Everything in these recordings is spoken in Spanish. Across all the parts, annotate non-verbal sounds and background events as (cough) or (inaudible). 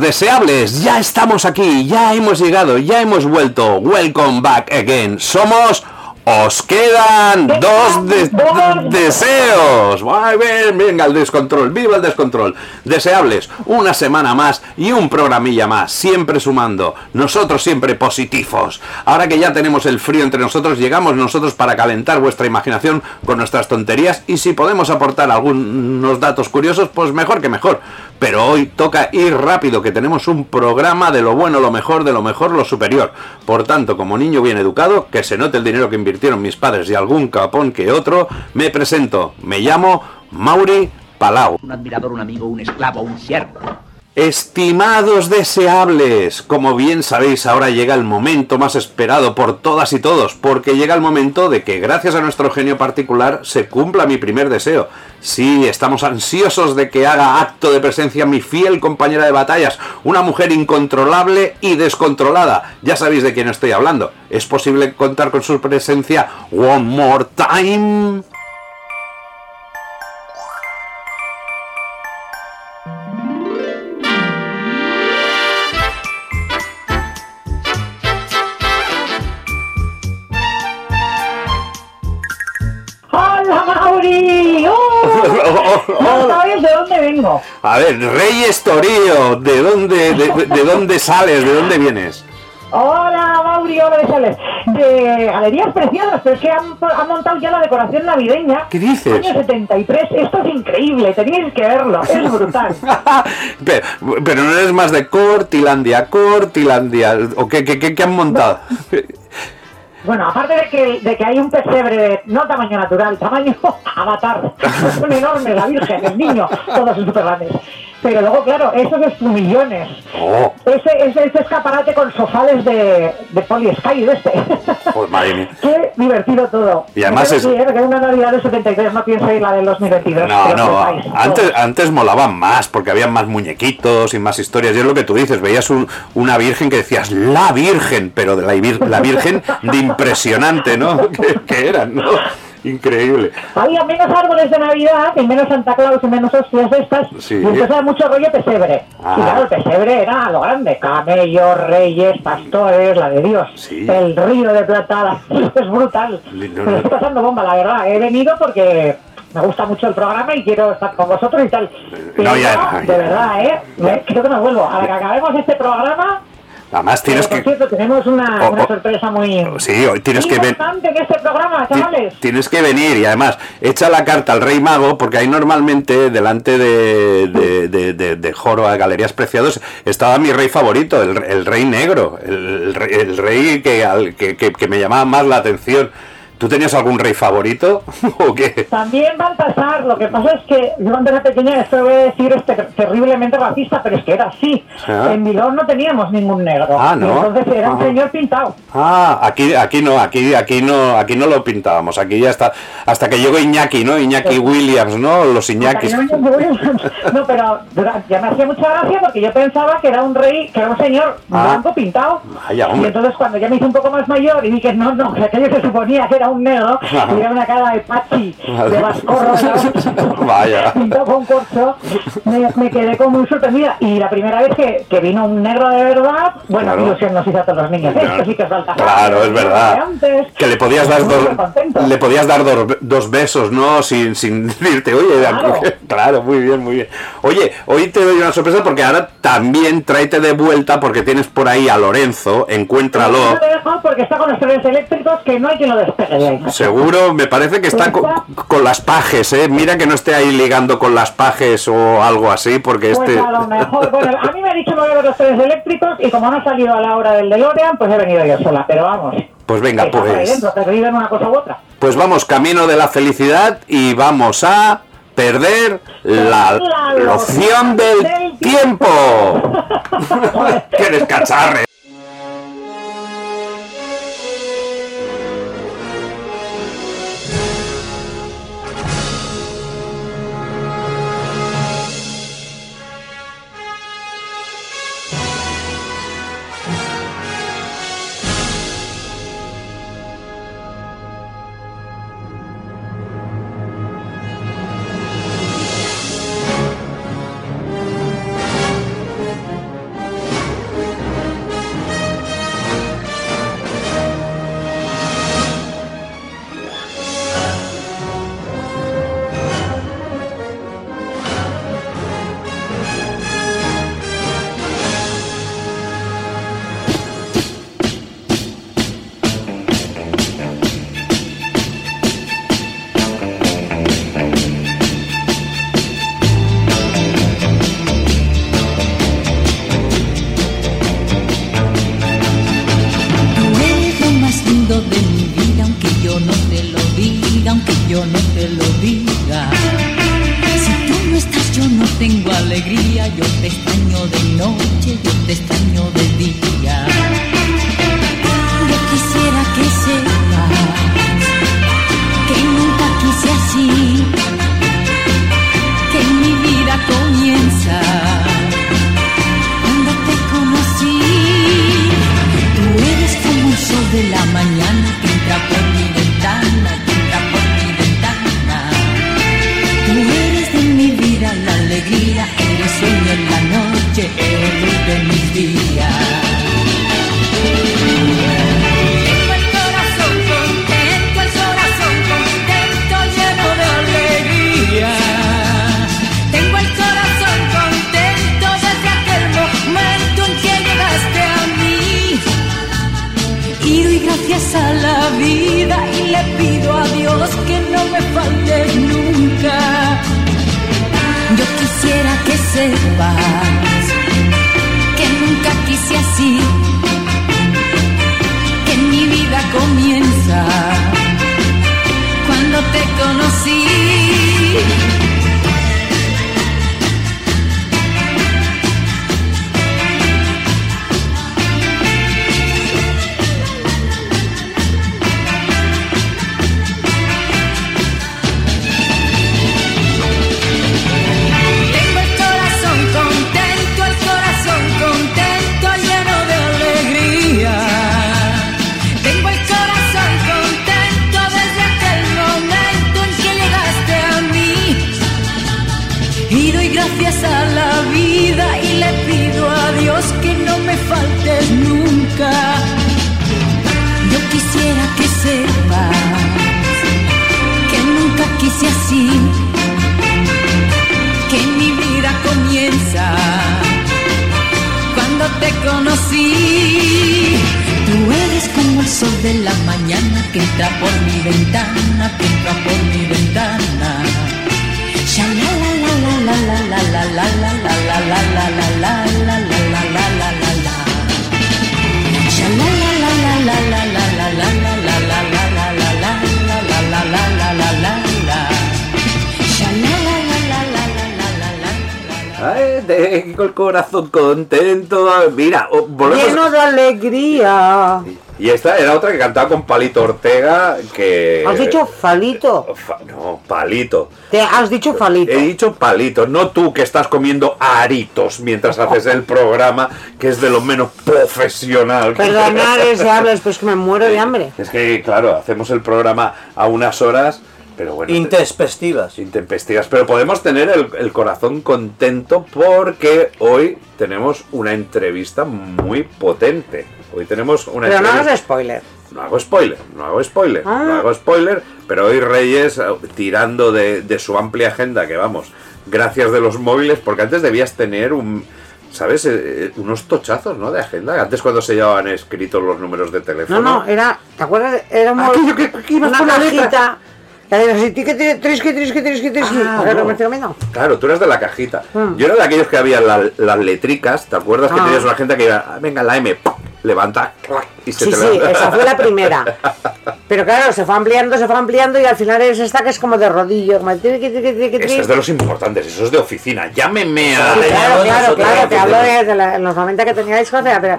Deseables. Ya estamos aquí, ya hemos llegado, ya hemos vuelto. Welcome back again. Somos. Os quedan dos de- de- deseos. Venga el descontrol, viva el descontrol. Deseables, una semana más y un programilla más, siempre sumando. Nosotros siempre positivos. Ahora que ya tenemos el frío entre nosotros, llegamos nosotros para calentar vuestra imaginación con nuestras tonterías y si podemos aportar algunos datos curiosos, pues mejor que mejor. Pero hoy toca ir rápido, que tenemos un programa de lo bueno, lo mejor, de lo mejor, lo superior. Por tanto, como niño bien educado, que se note el dinero que invirtieron mis padres y algún capón que otro, me presento. Me llamo Mauri Palau. un admirador, un amigo, un esclavo, un siervo. Estimados deseables, como bien sabéis, ahora llega el momento más esperado por todas y todos, porque llega el momento de que gracias a nuestro genio particular se cumpla mi primer deseo. Sí, estamos ansiosos de que haga acto de presencia mi fiel compañera de batallas, una mujer incontrolable y descontrolada. Ya sabéis de quién estoy hablando. ¿Es posible contar con su presencia one more time? ¡Oh! (laughs) No sabes de dónde vengo. A ver, Reyes Torío, ¿de dónde, de, de dónde sales? ¿De dónde vienes? Hola, Mauri, hola, sales. De galerías preciosas, pero es que han, han montado ya la decoración navideña. ¿Qué dices? Año 73, esto es increíble, tenéis que verlo, es brutal. (laughs) pero, pero no eres más de Cortilandia, Cortilandia. ¿O qué, qué, qué- qué han montado? (laughs) Bueno, aparte de que, de que hay un pesebre, no tamaño natural, tamaño (laughs) avatar, (laughs) son enormes, la Virgen, el niño, todos son súper grandes. Pero luego, claro, esos espumillones, Oh, ese, ese, ese escaparate con sofales de, de este. (laughs) pues madre mía. Qué divertido todo. Y además es- ¿eh? Queda una Navidad de 73, no pienso ir la del 2022. No, que lo no, antes, antes molaban más porque había más muñequitos y más historias. Y es lo que tú dices, veías un- una virgen que decías, la virgen, pero de la, la virgen de impresionante, ¿no? (laughs) que, que eran, ¿no? Increíble. Había menos árboles de Navidad y menos Santa Claus y menos hostias estas. Sí. Y entonces había mucho rollo pesebre. Ah. Y claro, el pesebre era lo grande. Camellos, reyes, pastores, la de Dios. Sí. El río de plata. (laughs) Es brutal. Me lo estoy pasando bomba, la verdad. He venido porque me gusta mucho el programa y quiero estar con vosotros y tal. No, ya, de ya. verdad, ¿eh? Creo que me vuelvo. A que acabemos este programa... Además tienes Pero, por que... cierto, tenemos una, Oh, una oh. sorpresa muy Sí, hoy tienes que importante en este programa, chavales. Tienes que venir y además echa la carta al rey mago porque ahí normalmente delante de, de, de, de- de Joro a Galerías Preciados estaba mi rey favorito, el, el rey negro, el, el rey, el rey que, al- que, que- que me llamaba más la atención. ¿Tú tenías algún rey favorito (laughs) o qué? También van a pasar, lo que pasa es que yo cuando era pequeña, esto voy a decir es ter- terriblemente racista, pero es que era así. Ah. En Milón no teníamos ningún negro. Ah, ¿no? Entonces era un Ajá. señor pintado. Ah, aquí, aquí no, aquí, aquí no, aquí no lo pintábamos, aquí ya está, hasta que llegó Iñaki, ¿no? Iñaki Williams, ¿no? Los Iñakis. No pero ya me hacía mucha gracia porque yo pensaba que era un rey, que era un señor Ah. blanco pintado. Vaya, y entonces cuando ya me hice un poco más mayor y que no, no, que aquello se suponía que era un negro y era una cara de pachi, de vascorro, ¿no? (laughs) Vaya. pintado con corcho, me, me quedé como muy sorprendida. Y la primera vez que, que vino un negro de verdad, bueno, Claro. ilusión nos hizo a todos los niños. Esto sí que es falta. Claro, es verdad. Antes, Que le podías dar dos, le podías dar dos, dos besos, ¿no? Sin, sin (laughs) decirte, oye, Claro. (laughs) claro, muy bien, muy bien. Oye, hoy te doy una sorpresa porque ahora también tráete de vuelta porque tienes por ahí a Lorenzo, No encuéntralo. te dejo porque está con los trenes eléctricos que no hay quien lo despegue Seguro, me parece que está con, con las pajes, ¿eh? Mira que no esté ahí ligando con las pajes o algo así, porque Pues este... a lo mejor, bueno, a mí me ha dicho mover los trenes eléctricos y como no ha salido a la hora del DeLorean, pues he venido yo sola, pero vamos. Pues venga, que pues... dentro, una cosa u otra. Pues vamos, camino de la felicidad y vamos a perder la La loción del del tiempo. (laughs) ¡Qué descacharre! Conocí. Tú eres como el sol de la mañana que entra por mi ventana, que entra por mi ventana. La la la la la la la la la la la la la la la tengo el corazón contento. Mira, volvemos... Lleno de alegría. Y esta era otra que cantaba con Palito Ortega, que... Has dicho falito. Fa- No, Palito. Te has dicho falito. He dicho palito, no tú que estás comiendo aritos mientras haces el programa, que es de lo menos profesional. Perdonar ese hables, pues que me muero de hambre. Es que, claro, hacemos el programa a unas horas, pero bueno... Intempestivas. intempestivas, pero podemos tener el, el corazón contento porque hoy tenemos una entrevista muy potente. Hoy tenemos una Pero no hagas spoiler. No hago spoiler, no hago spoiler, Ah. no hago spoiler, pero hoy Reyes, eh, tirando de, de su amplia agenda, que vamos, gracias de los móviles, porque antes debías tener un, ¿sabes? Eh, eh, unos tochazos, ¿no? De agenda. Antes cuando se llevaban escritos los números de No, teléfono. no, era. ¿Te acuerdas? Era un Aquello que- que ibas una con la letra. cajita. Que hacías así, tiqui, tiqui, trisqui, trisqui, trisqui, trisqui. Ah, no. comiendo. Claro, tú eras de la cajita. Mm. Yo era de aquellos que había la- las letricas, ¿te acuerdas que Ah. tenías una gente que iba, "Ah, venga, la M, ¡pum! levanta, clac, y se Sí, te sí, levanta. esa fue la primera. (laughs) Pero claro, se fue ampliando, se fue ampliando y al final es esta que es como de rodillo, como Eso es de los importantes, eso es de oficina. Llámeme a. Sí, claro, claro, claro, te que hablo de, de la- los 90 que cosas, pero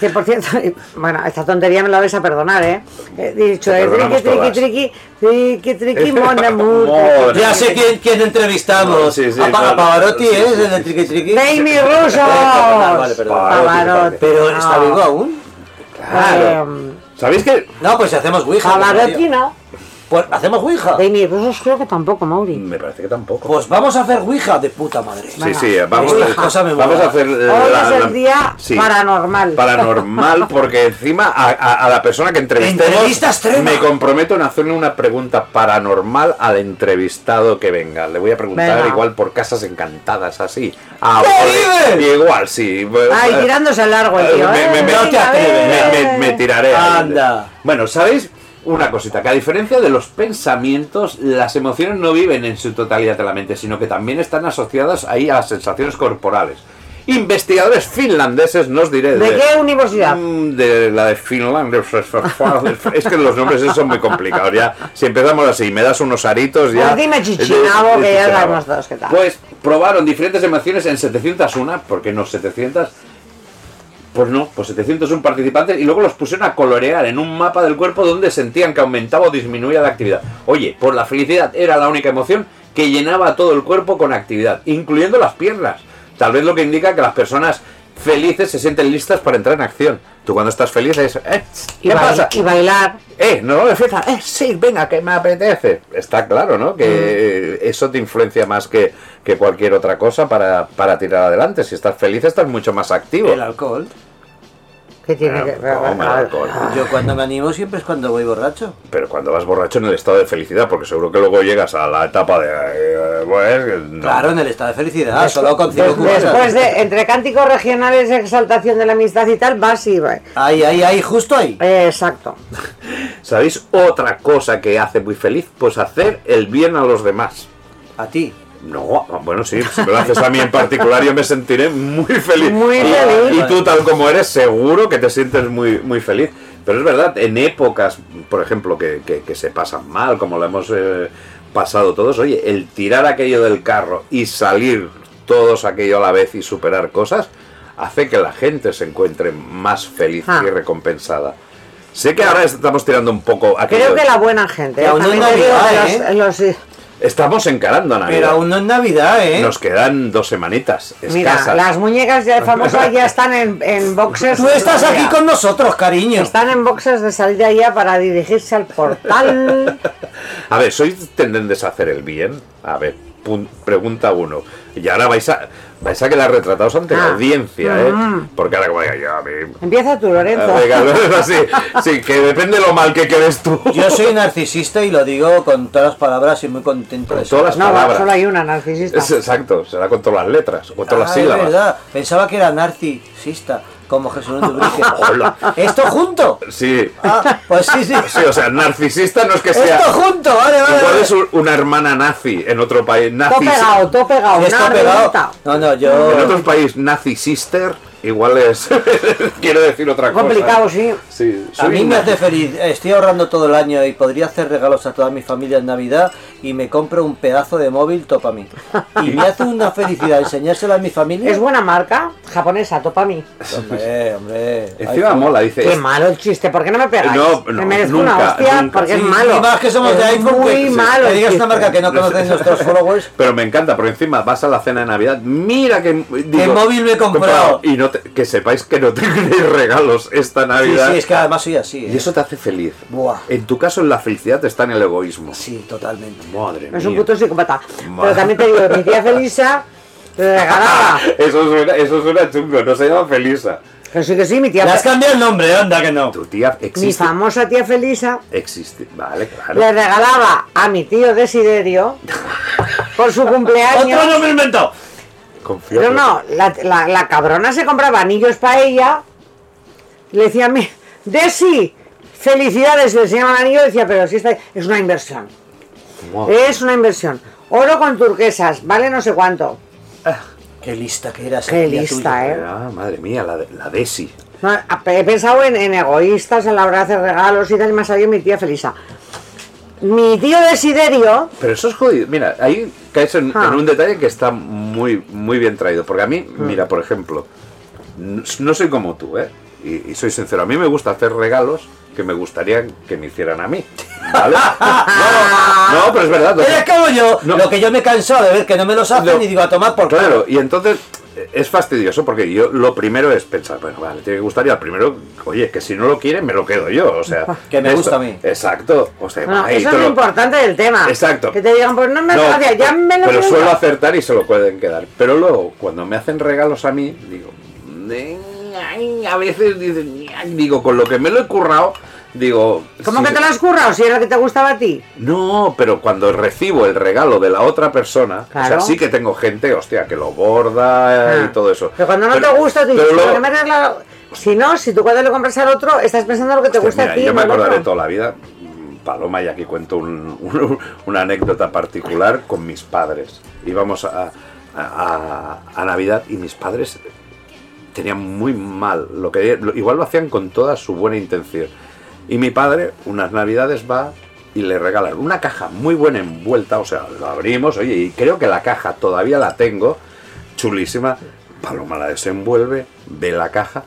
que por cierto, (laughs) bueno, esta tontería me la vais a perdonar, ¿eh? He dicho, eh, triqui, triqui, triqui, (laughs) triqui, triqui, mon amour. Mon Ya sé quién, quién entrevistamos. Sí, sí, a, Pa- no, a Pavarotti, sí, ¿eh? sí, El de Triqui Triqui. ¡Baby Ah! Vale, perdón. Pavarotti. Pero está No. vivo aún. Claro. Eh, ¿Sabéis que No, pues si hacemos Ouija. Pavarotti tío. no. Pues hacemos Ouija. Baby Rusos creo que tampoco, Mauri. Me parece que tampoco. Pues vamos a hacer Ouija de puta madre. Sí, sí, vamos, Esta a, cosa me vamos a hacer eh, Hoy la- es la- el día sí, paranormal. paranormal (laughs) porque encima a, a- a la persona que entrevistemos me comprometo en hacerle una pregunta paranormal al entrevistado que venga. Le voy a preguntar Venga. igual por casas encantadas así. Ah, ¿Qué vale? Igual, sí. Ay, tirándose al largo el tío, Me- ¿eh? me- me- No te atreves. me, ven. me- me tiraré. Anda. Bueno, ¿sabéis? Una cosita, que a diferencia de los pensamientos, las emociones no viven en su totalidad de la mente, sino que también están asociadas ahí a las sensaciones corporales. Investigadores finlandeses, nos diré ¿De qué universidad? Mm, De la de Finlandia. Es que los nombres esos son muy complicados. Ya, si empezamos así, me das unos aritos ya. Pues dime Chichinabo, que ya sabemos todos qué tal. Pues probaron diferentes emociones en 701, ¿por qué no 700? Pues no, pues 701 participantes y luego los pusieron a colorear en un mapa del cuerpo donde sentían que aumentaba o disminuía la actividad. Oye, por la felicidad era la única emoción que llenaba todo el cuerpo con actividad, incluyendo las piernas. Tal vez lo que indica que las personas felices se sienten listas para entrar en acción. Tú cuando estás feliz es, eh, Y, ¿qué bail- pasa? y bailar. Eh, no de fiesta, eh, sí, venga, que me apetece. Está claro, ¿no? Que Mm. eso te influencia más que, que cualquier otra cosa para, para tirar adelante. Si estás feliz, estás mucho más activo. El alcohol. ¿Qué tiene Bueno, que ver? toma, alcohol. Yo cuando me animo siempre es cuando voy borracho. Pero cuando vas borracho en el estado de felicidad, porque seguro que luego llegas a la etapa de... eh, pues, no. Claro, en el estado de felicidad, solo con cinco Des- cubatas. después de, entre cánticos regionales, exaltación de la amistad y tal, vas y va. Ahí, ahí, ahí, justo ahí. Eh, Exacto. (laughs) ¿Sabéis otra cosa que hace muy feliz? Pues hacer el bien a los demás. A ti. No, bueno, sí, si me lo haces a mí en particular, yo me sentiré muy feliz. Muy y, feliz. Y tú, tal como eres, seguro que te sientes muy, muy feliz. Pero es verdad, en épocas, por ejemplo, que, que- que se pasan mal, como lo hemos eh, pasado todos, oye, el tirar aquello del carro y salir todos aquello a la vez y superar cosas, hace que la gente se encuentre más feliz Ah. y recompensada. Sé que ahora estamos tirando un poco aquello Creo de- que la buena gente. Aún no los- Estamos encarando a Navidad. Pero aún no es Navidad, ¿eh? Nos quedan dos semanitas. Mira, las muñecas ya famosas (laughs) ya están en, en boxes. Tú estás aquí con nosotros, cariño. Están en boxes de salida ya para dirigirse al portal. (laughs) A ver, ¿sois tendentes a hacer el bien? A ver, pregunta uno. Y ahora vais a, vais a quedar retratados ante la Ah. audiencia, ¿eh? Mm. Porque ahora como diga yo, a mí... Empieza tú, Lorenzo. Ah, sí, sí, que depende lo mal que quedes tú. Yo soy narcisista y lo digo con todas las palabras y muy contento de Con eso. todas las No, palabras. solo hay una, narcisista. Es exacto, será con todas las letras, o con todas Ah, las es sílabas. verdad. Pensaba que era narcisista, como Jesús Dubrique. (laughs) Hola. ¿Esto junto? Sí, Ah, pues sí, sí. sí, o sea, narcisista no es que sea... Esto junto, vale, vale. Igual es un- una hermana nazi en otro país. Todo Nazi, pegado, todo pegado. ¿Y esto pegado? No, no, En yo. otros países, nazi sister. Igual es. (laughs) quiero decir otra cosa. Complicado, sí. Sí, A mí me hace feliz. Estoy ahorrando todo el año y podría hacer regalos a toda mi familia en Navidad y me compro un pedazo de móvil topa a mí. Y me hace una felicidad enseñárselo a mi familia. Es buena marca, japonesa, topa mí. Hombre, (laughs) hombre. Encima iPhone. mola, dice. Qué malo el chiste, ¿por qué no me pegáis? No, no, me merezco nunca, una hostia nunca. porque Sí, es malo. Y más que somos de Es iPhone, muy que, malo. que digas una marca que no conocen nuestros (laughs) followers. Pero me encanta, porque encima vas a la cena de Navidad, mira que ¿Qué móvil me he comprado? Y no te- que sepáis que no tenéis regalos esta Navidad. sí, es que además soy así. Y ¿eh? eso te hace feliz. Buah. En tu caso, la felicidad está en el egoísmo. Sí, totalmente. Madre Es un mía. puto psicópata. Pero también te digo, mi tía Felisa le regalaba. (laughs) Eso suena, eso suena chungo, no se llama Felisa. Que sí, que sí, mi tía Le has cambiado el nombre, anda que no. Tu tía Mi famosa tía Felisa Existe, vale, claro. le regalaba a mi tío Desiderio (laughs) por su cumpleaños. Otro nombre inventado. Confío Pero que- no, la, la- la cabrona se compraba anillos para ella. y Le decía a mí, Desi, felicidades, le enseñaba el anillo decía, pero si esta es una inversión. Madre. Es una inversión. Oro con turquesas, vale no sé cuánto. Qué lista que eras. Qué lista, tuya. ¿eh? Ah, madre mía, la, de- la Desi. No, he pensado en, en egoístas, en la hora de hacer regalos y tal, y ha salido mi tía Felisa. Mi tío Desiderio, Pero eso es jodido. Mira, ahí caes en, Ah. en un detalle que está muy, muy bien traído. Porque a mí, mira, por ejemplo, no soy como tú, ¿eh? Y, y soy sincero, a mí me gusta hacer regalos que me gustaría que me hicieran a mí. ¿Vale? (laughs) No, no, pero es verdad. Eres como yo, No. lo que yo me he cansado de ver que no me los hacen No. y digo a tomar por Claro, y entonces es fastidioso porque yo lo primero es pensar, bueno, vale, tiene que gustar y al primero, oye, que si no lo quieren, me lo quedo yo, o sea. (laughs) Que me esto- gusta a mí. Exacto, o sea, bueno, ahí eso es lo importante del tema. Exacto. Que te digan, pues no me No, gracias, ya me lo pero quedo suelo yo. acertar y se lo pueden quedar. Pero luego, cuando me hacen regalos a mí, digo, "Eh, ay", a veces digo, con lo que me lo he currado, digo. ¿Cómo si- que te lo has currado? Si era que te gustaba a ti. No, pero cuando recibo el regalo de la otra persona, o sea, sí que tengo gente, hostia, que lo borda Ah. y todo eso. Pero cuando no Pero- te gusta, tú dices, pero "¿Por luego- qué me has regalado?". Si no, si tú cuando le compras al otro, estás pensando en lo que te Hostia, gusta mira, a ti. yo me acordaré toda la vida, Paloma, y aquí cuento un- un- una anécdota particular con mis padres. Íbamos a, a- a- Navidad y mis padres tenían muy mal, lo que igual lo hacían con toda su buena intención. Y mi padre, unas Navidades va y le regalan una caja muy buena envuelta, o sea, lo abrimos, oye, y creo que la caja todavía la tengo, chulísima. Paloma la desenvuelve, ve la caja,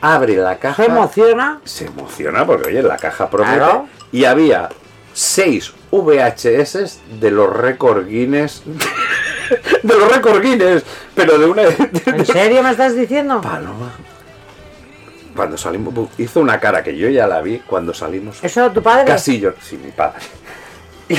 abre la caja Se emociona. se emociona porque, oye, la caja promete. Claro. Y había seis VHS de los récord Guinness. (laughs) de los récord Guinness, pero de una. (laughs) ¿En serio me estás diciendo? Paloma. Cuando salimos, hizo una cara que yo ya la vi cuando salimos. ¿Eso tu padre? Casi yo, sí, mi padre. Y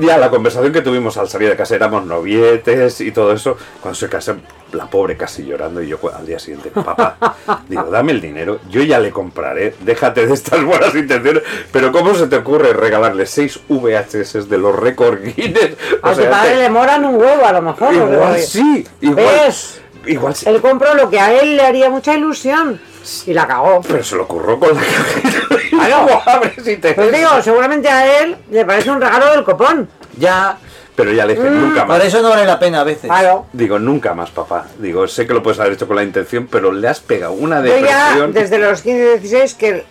(laughs) ya la conversación que tuvimos al salir de casa éramos novietes y todo eso. Cuando se casan, la pobre casi llorando y yo al día siguiente, papá, (laughs) digo, dame el dinero, yo ya le compraré, déjate de estas buenas intenciones, pero ¿cómo se te ocurre regalarle seis VHS de los récord Guinness? A tu padre le moran un huevo, a lo mejor. igual sí, igual, ¿Ves? igual sí. Él compró lo que a él le haría mucha ilusión. Y la cagó. Pero se lo ocurrió con la cajita. (laughs) (laughs) Claro. ¿Cómo abres y te- Pues digo, seguramente a él le parece un regalo del copón. Ya, pero ya le dije, nunca más. Por eso no vale la pena a veces. Claro. Digo, nunca más, papá. Digo, sé que lo puedes haber hecho con la intención, pero le has pegado una Yo ya, depresión. desde los 15 16, que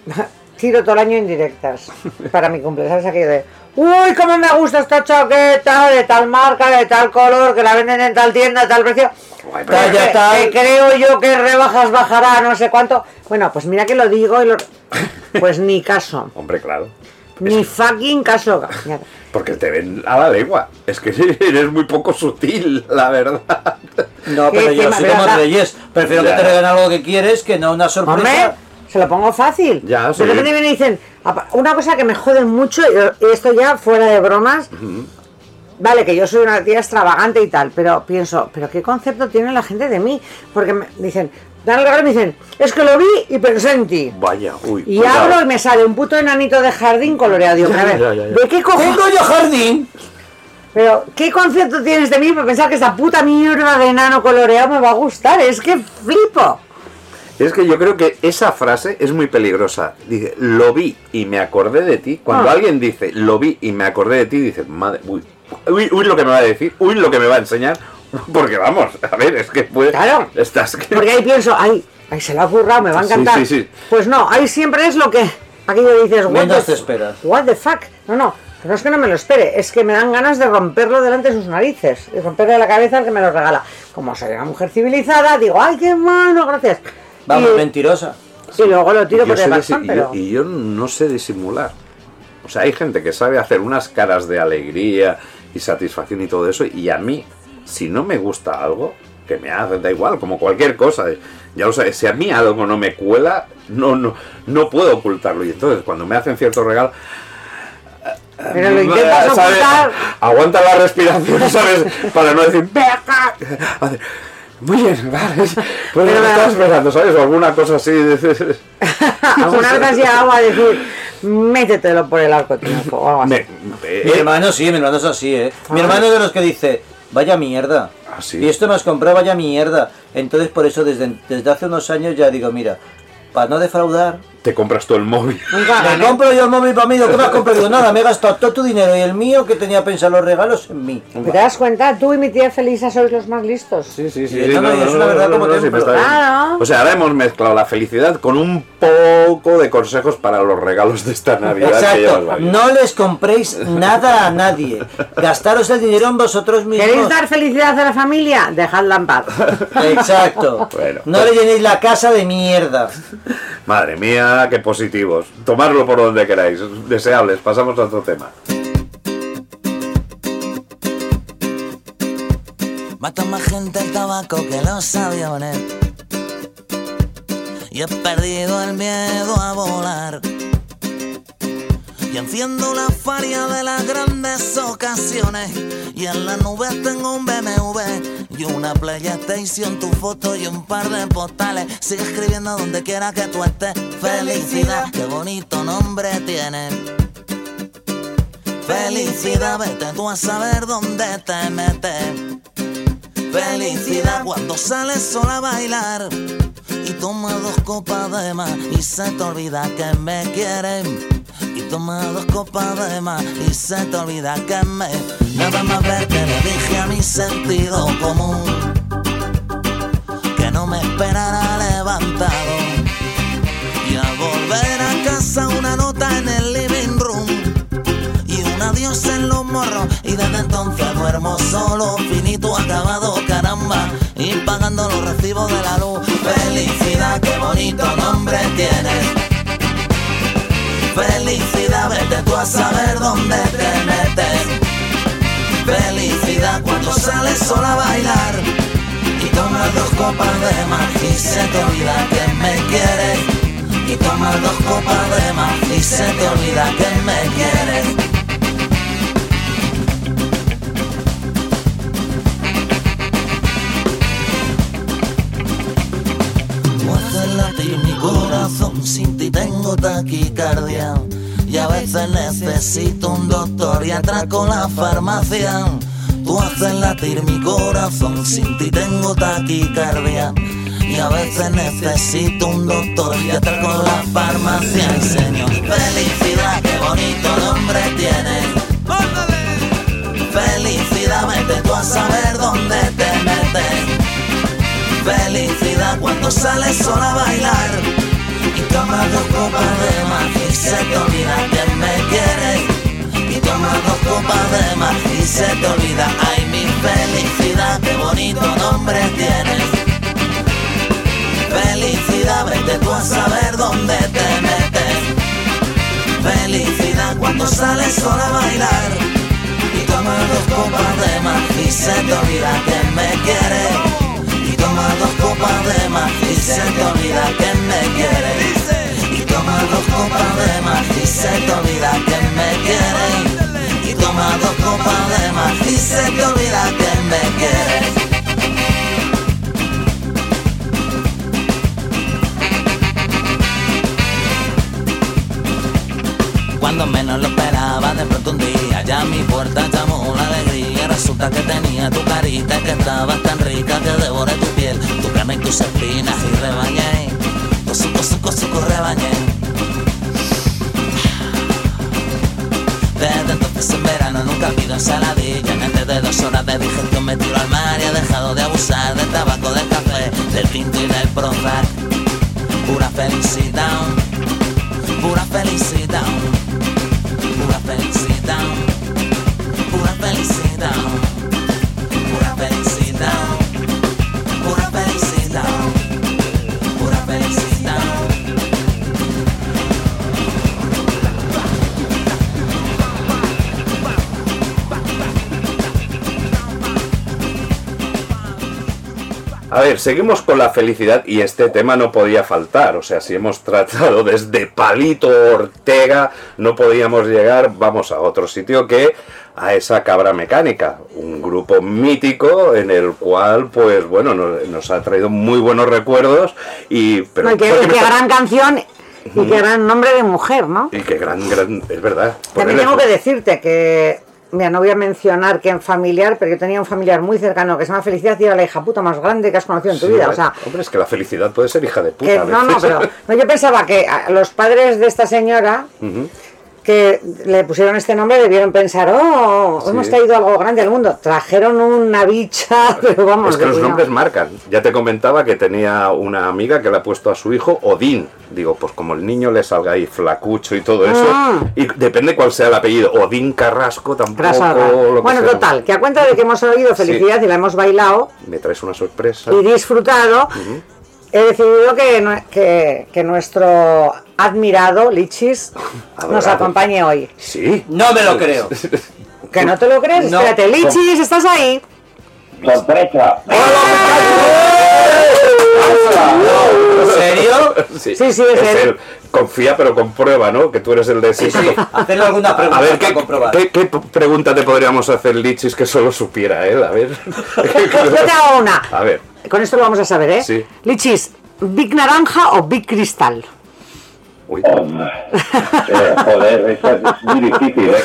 tiro todo el año indirectas para mi cumpleaños. ¿Sabes aquello de, uy, cómo me gusta esta chaqueta de tal marca, de tal color, que la venden en tal tienda, a tal precio? Pero- Que- tal. que creo yo que rebajas bajará, no sé cuánto. Bueno, pues mira que lo digo y lo... Pues ni caso. (laughs) Hombre, claro. Ni fucking caso. Porque te ven a la lengua. Es que (laughs) eres muy poco sutil, la verdad. No, ¿Qué- pero yo soy como? Reyes. Prefiero Ya. que te regalen algo que quieres que no una Hombre, sorpresa. Se lo pongo fácil. Ya, sí. Vienen y dicen, una cosa que me jode mucho, y esto ya fuera de bromas, vale, que yo soy una tía extravagante y tal, pero pienso, ¿pero qué concepto tiene la gente de mí? Porque me dicen, dan el regalo y me dicen, es que lo vi y pensé en ti. Vaya, uy. Y cuidado. abro y me sale un puto enanito de jardín coloreado. Digo, a ver, Ya, ya, ya. ¿de qué cojones? ¡Tengo yo jardín! Pero, ¿qué concepto tienes de mí para pensar que esta puta mierda de enano coloreado me va a gustar? Es que flipo. Es que yo creo que esa frase es muy peligrosa. Dice, lo vi y me acordé de ti. Cuando Ah. alguien dice, lo vi y me acordé de ti, dices, madre, uy, uy, uy, lo que me va a decir, uy, lo que me va a enseñar, (laughs) Porque vamos, a ver, es que puede. Claro. Estás que. Porque ahí pienso, ay, ay, se lo ha currado, me va a Sí, encantar. sí, sí. Pues no, ahí siempre es lo que. Aquello dices, what Menos the, te esperas. what the fuck. No, no, no es que no me lo espere, es que me dan ganas de romperlo delante de sus narices y romperle la cabeza al que me lo regala. Como soy una mujer civilizada, digo, ay, qué malo, gracias. Vamos, y, mentirosa. y luego lo tiro yo por el bastón, y pero. yo- y yo no sé disimular. O sea, hay gente que sabe hacer unas caras de alegría y satisfacción y todo eso, y a mí, si no me gusta algo, que me hace, da igual, como cualquier cosa. Ya lo sabes, si a mí algo no me cuela, no, no, no puedo ocultarlo. Y entonces, cuando me hacen cierto regalo, Pero lo intentas ¿sabes? ocultar. Aguanta la respiración, (laughs) ¿sabes? Para no decir, Muy bien, (laughs) vale. Pues Pero me me- estaba esperando, ¿sabes? O alguna cosa así. (laughs) Alguna vez has llegado a decir, métetelo por el arco triunfo o algo así. Me- Mi eh, hermano sí, mi hermano es así, ¿eh? Mi Ah. hermano es de los que dice, vaya mierda. Ah, sí. Y esto me has comprado, vaya mierda. Entonces por eso desde, desde hace unos años ya digo, mira, para no defraudar, te compras tú el móvil. Nunca me gané. compro yo el móvil para mí, ¿lo que me has comprado? Nada, me he gastado todo tu dinero y el mío que tenía pensado los regalos en mí. ¿Te das cuenta? Tú y mi tía Felisa sois los más listos. Sí, sí, sí, no, no, es una verdad como. Claro. O sea, ahora hemos mezclado la felicidad con un poco de consejos para los regalos de esta Navidad. Exacto, no les compréis nada a nadie. Gastaros el dinero en vosotros ¿Queréis mismos. dar felicidad a la familia? Dejadla en paz. Exacto. Bueno. no le llenéis la casa de mierda. Madre mía, qué positivos. Tomarlo por donde queráis. Deseables. Pasamos a otro tema. Mata más gente el tabaco que los aviones. Y he perdido el miedo a volar. Enciendo la faria de las grandes ocasiones. Y en las nubes tengo un BMW y una PlayStation, tu foto y un par de postales. Sigue escribiendo donde quiera que tú estés. Felicidad, qué bonito nombre tiene. Felicidad, vete tú a saber dónde te metes. Felicidad cuando sales sola a bailar y toma dos copas de más y se te olvida que me quieren. Toma dos copas de más y se te olvida que me. Nada más ver que le dije a mi sentido común que no me esperara levantado. Y al volver a casa una nota en el living room y un adiós en los morros y desde entonces duermo solo, finito, acabado, caramba, y pagando los recibos de la luz. Felicidad, qué bonito nombre tiene. Felicidad, vete tú a saber dónde te metes. Felicidad cuando sales sola a bailar y tomas dos copas de más y se te olvida que me quieres. Y tomas dos copas de más y se te olvida que me quieres. Latir mi corazón, sin ti tengo taquicardia. Y a veces necesito un doctor y atraco la farmacia. Tú haces latir mi corazón, sin ti tengo taquicardia. Y a veces necesito un doctor y atraco la farmacia. Y señor, felicidad, qué bonito nombre tiene. Felicidad, vete tú a saber dónde te metes. Felicidad cuando sales sola a bailar y tomas dos copas de más y se te olvida que me quieres. Y tomas dos copas de más y se te olvida, ay mi felicidad, qué bonito nombre tienes. Felicidad, vete tú a saber dónde te metes. Felicidad cuando sales sola a bailar y tomas dos copas de más y se te olvida que me quieres. Toma dos copas de más y se te olvida que me quieres. Y toma dos copas de más y se te olvida que me quieres. Y toma dos copas de más y se te olvida que me quieres. Cuando menos lo esperaba, de pronto un día ya mi puerta llamó la alegría. Resulta que tenía tu carita que estaba tan rica que devoré tu piel, tu carne y tus espinas y rebañé. Cosuco, suco, suco, rebañé. Desde entonces en verano nunca pido ensaladilla, antes de dos horas de digestión me tiro al mar y he dejado de abusar del tabaco, del café, del tinto y del Prozac. Pura felicidad, pura felicidad, pura felicidad, A ver, seguimos con la felicidad y este tema no podía faltar. O sea, si hemos tratado desde Palito Ortega, no podíamos llegar, vamos a otro sitio que a esa cabra mecánica. Un grupo mítico en el cual, pues bueno, nos, nos ha traído muy buenos recuerdos y... Pero, No, qué, está- gran canción y qué gran nombre de mujer, ¿no? Y qué gran, gran... Es verdad. También tengo que decirte que, mira, no voy a mencionar quién familiar, pero yo tenía un familiar muy cercano que se llama Felicidad y era la hija puta más grande que has conocido en tu Sí, vida. O sea, hombre, es que la felicidad puede ser hija de puta. que, no, no, pero no, yo pensaba que a los padres de esta señora. Que le pusieron este nombre debieron pensar, oh, Sí. hemos traído algo grande al mundo. Trajeron una bicha, (laughs) pero vamos, Es que los nombres marcan. Ya te comentaba que tenía una amiga que le ha puesto a su hijo Odín. Digo, pues como el niño le salga ahí flacucho y todo eso. Ah. Y depende cuál sea el apellido. Odín Carrasco tampoco. Lo que Bueno, sea. total, que a cuenta de que hemos oído Sí. felicidad y la hemos bailado Me traes una sorpresa. y disfrutado, he decidido que, que nuestro admirado Lichis (laughs) nos acompañe hoy. Sí. No me lo creo. (laughs) ¿Que no te lo crees? No. Espérate, Lichis, ¿estás ahí? ¡Sorpresa! ¿En serio? Sí, Sí, sí, es él. Confía, pero comprueba, ¿no? Que tú eres el de Sí, sí. Hacerle alguna pregunta A ver, para ¿qué, comprobar. qué, qué pregunta te podríamos hacer, Lichis, que solo supiera él? A ver. (laughs) Yo te hago una. A ver. Con esto lo vamos a saber, ¿eh? Sí. Lichis, ¿Big Naranja o Big Cristal? Uy. Eh, joder, eso es muy difícil, ¿eh?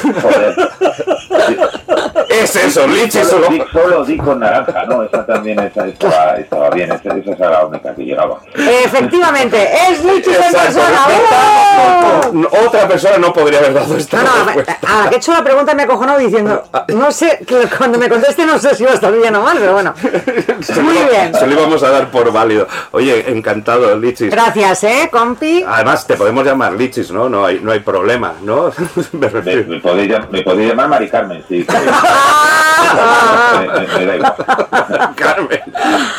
Es eso, Lichis Solo, solo. di, solo di con naranja, ¿no? Esa también esa, estaba, estaba bien, esa, esa era la única que llegaba. Efectivamente, es Lichis en persona. ¡Oh! No, Otra persona no podría haber dado esta No, no, respuesta. a la que he hecho la pregunta me he acojonado diciendo, no sé, que cuando me conteste no sé si va a estar bien o mal, pero bueno. Muy bien. Se lo íbamos a dar por válido. Oye, encantado, Lichis. Gracias, ¿eh, compi? Además, te podemos llamar Lichis, ¿no? No hay, no hay problema, ¿no? (laughs) Me Me, podéis, me podéis llamar Mari Carmen, sí. (laughs) (laughs) Carmen.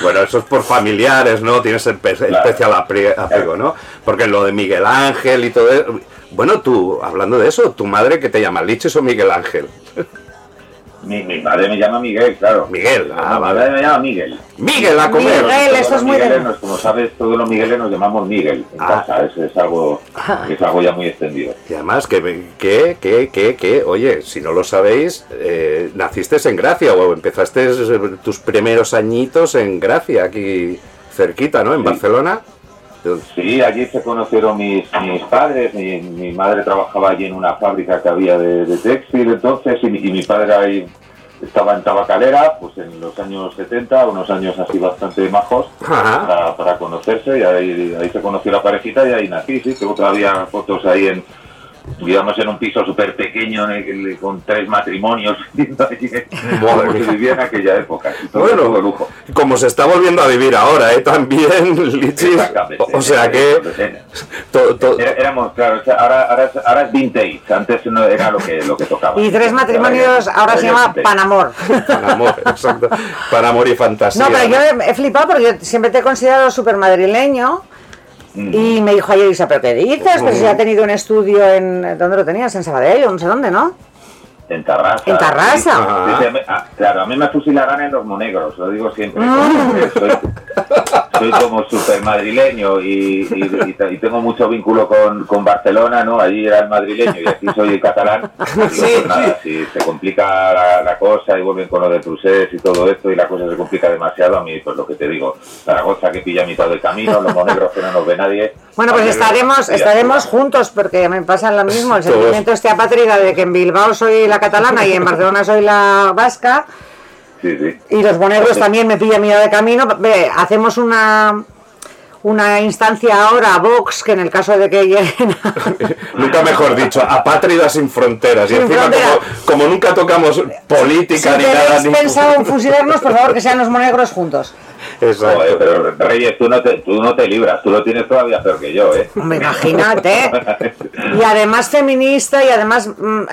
Bueno, eso es por familiares, ¿no? Tienes espe- Claro. especial apego, ¿no? Porque lo de Miguel Ángel y todo eso. Bueno, tú, hablando de eso, tu madre que te llama Lichis o Miguel Ángel. Mi, mi madre me llama Miguel, claro. Miguel, ah, mi vale. me llama Miguel. Miguel a comer. Miguel. Los es muy miguelenos, Como sabes, todos los migueles nos llamamos Miguel en Ah. casa. Es, es algo, es algo ya muy extendido. Y además, que, que, que, que, que, oye, si no lo sabéis, eh, naciste en Gracia o empezaste tus primeros añitos en Gracia, aquí cerquita, ¿no? En Sí. Barcelona. Sí, allí se conocieron mis, mis padres. Mi, mi madre trabajaba allí en una fábrica que había de, de textil entonces y, mi- y mi padre ahí estaba en Tabacalera, pues en los años 70, unos años así bastante majos para, para conocerse y ahí, ahí se conoció la parejita y ahí nací, sí, tengo todavía fotos ahí en vivíamos en un piso súper pequeño en el- con tres matrimonios (laughs) viviendo allí, como se vivía en aquella época Bueno, lujo como se está volviendo a vivir ahora, ¿eh? También, (laughs) Lichis. O sea que... to- to- Era- éramos, claro, ahora, ahora, es- ahora es vintage, antes no era lo que, lo que tocaba. Y tres matrimonios ahora se ya llama. Panamor. Para amor, exacto. Para amor y fantasía. No, pero yo he, he flipado porque yo siempre te he considerado súper madrileño. Mm. Y me dijo ayer Isa, ¿pero qué dices? Pues si ha tenido un estudio en... ¿Dónde lo tenías? En Sabadell o no sé dónde, ¿no? En Tarrasa. En Tarrasa. Sí, sí, sí, ah, claro, a mí me fusilarán en los monegros, lo digo siempre. Mm. Soy, (laughs) soy como súper madrileño y, y- y te- y tengo mucho vínculo con, con Barcelona, ¿no? Allí era el madrileño y aquí soy el catalán. Digo, pues nada, si se complica la, la cosa y vuelven con lo de Prusés y todo esto y la cosa se complica demasiado, a mí, pues lo que te digo, Zaragoza que pilla a mitad del camino, los monegros que no nos ve nadie. Bueno, pues estaremos, estaremos juntos porque me pasa lo mismo, el sentimiento este apátrida de que en Bilbao soy la catalana y en Barcelona soy la vasca Sí, sí. y los bonegros también me pillan mira de camino. Ve, hacemos una una instancia ahora a Vox, que en el caso de que (laughs) lleguen a- (laughs) Nunca mejor dicho, apátrida sin fronteras. Y Sin encima, fronteras. como, como nunca tocamos si política ni nada, ni... pensado en (laughs) fusilarnos, por favor que sean los monegros juntos. Exacto. Pero Reyes, tú no, te, tú no te libras, tú lo tienes todavía peor que yo, ¿eh? Hombre, imagínate. Y además feminista y además mm,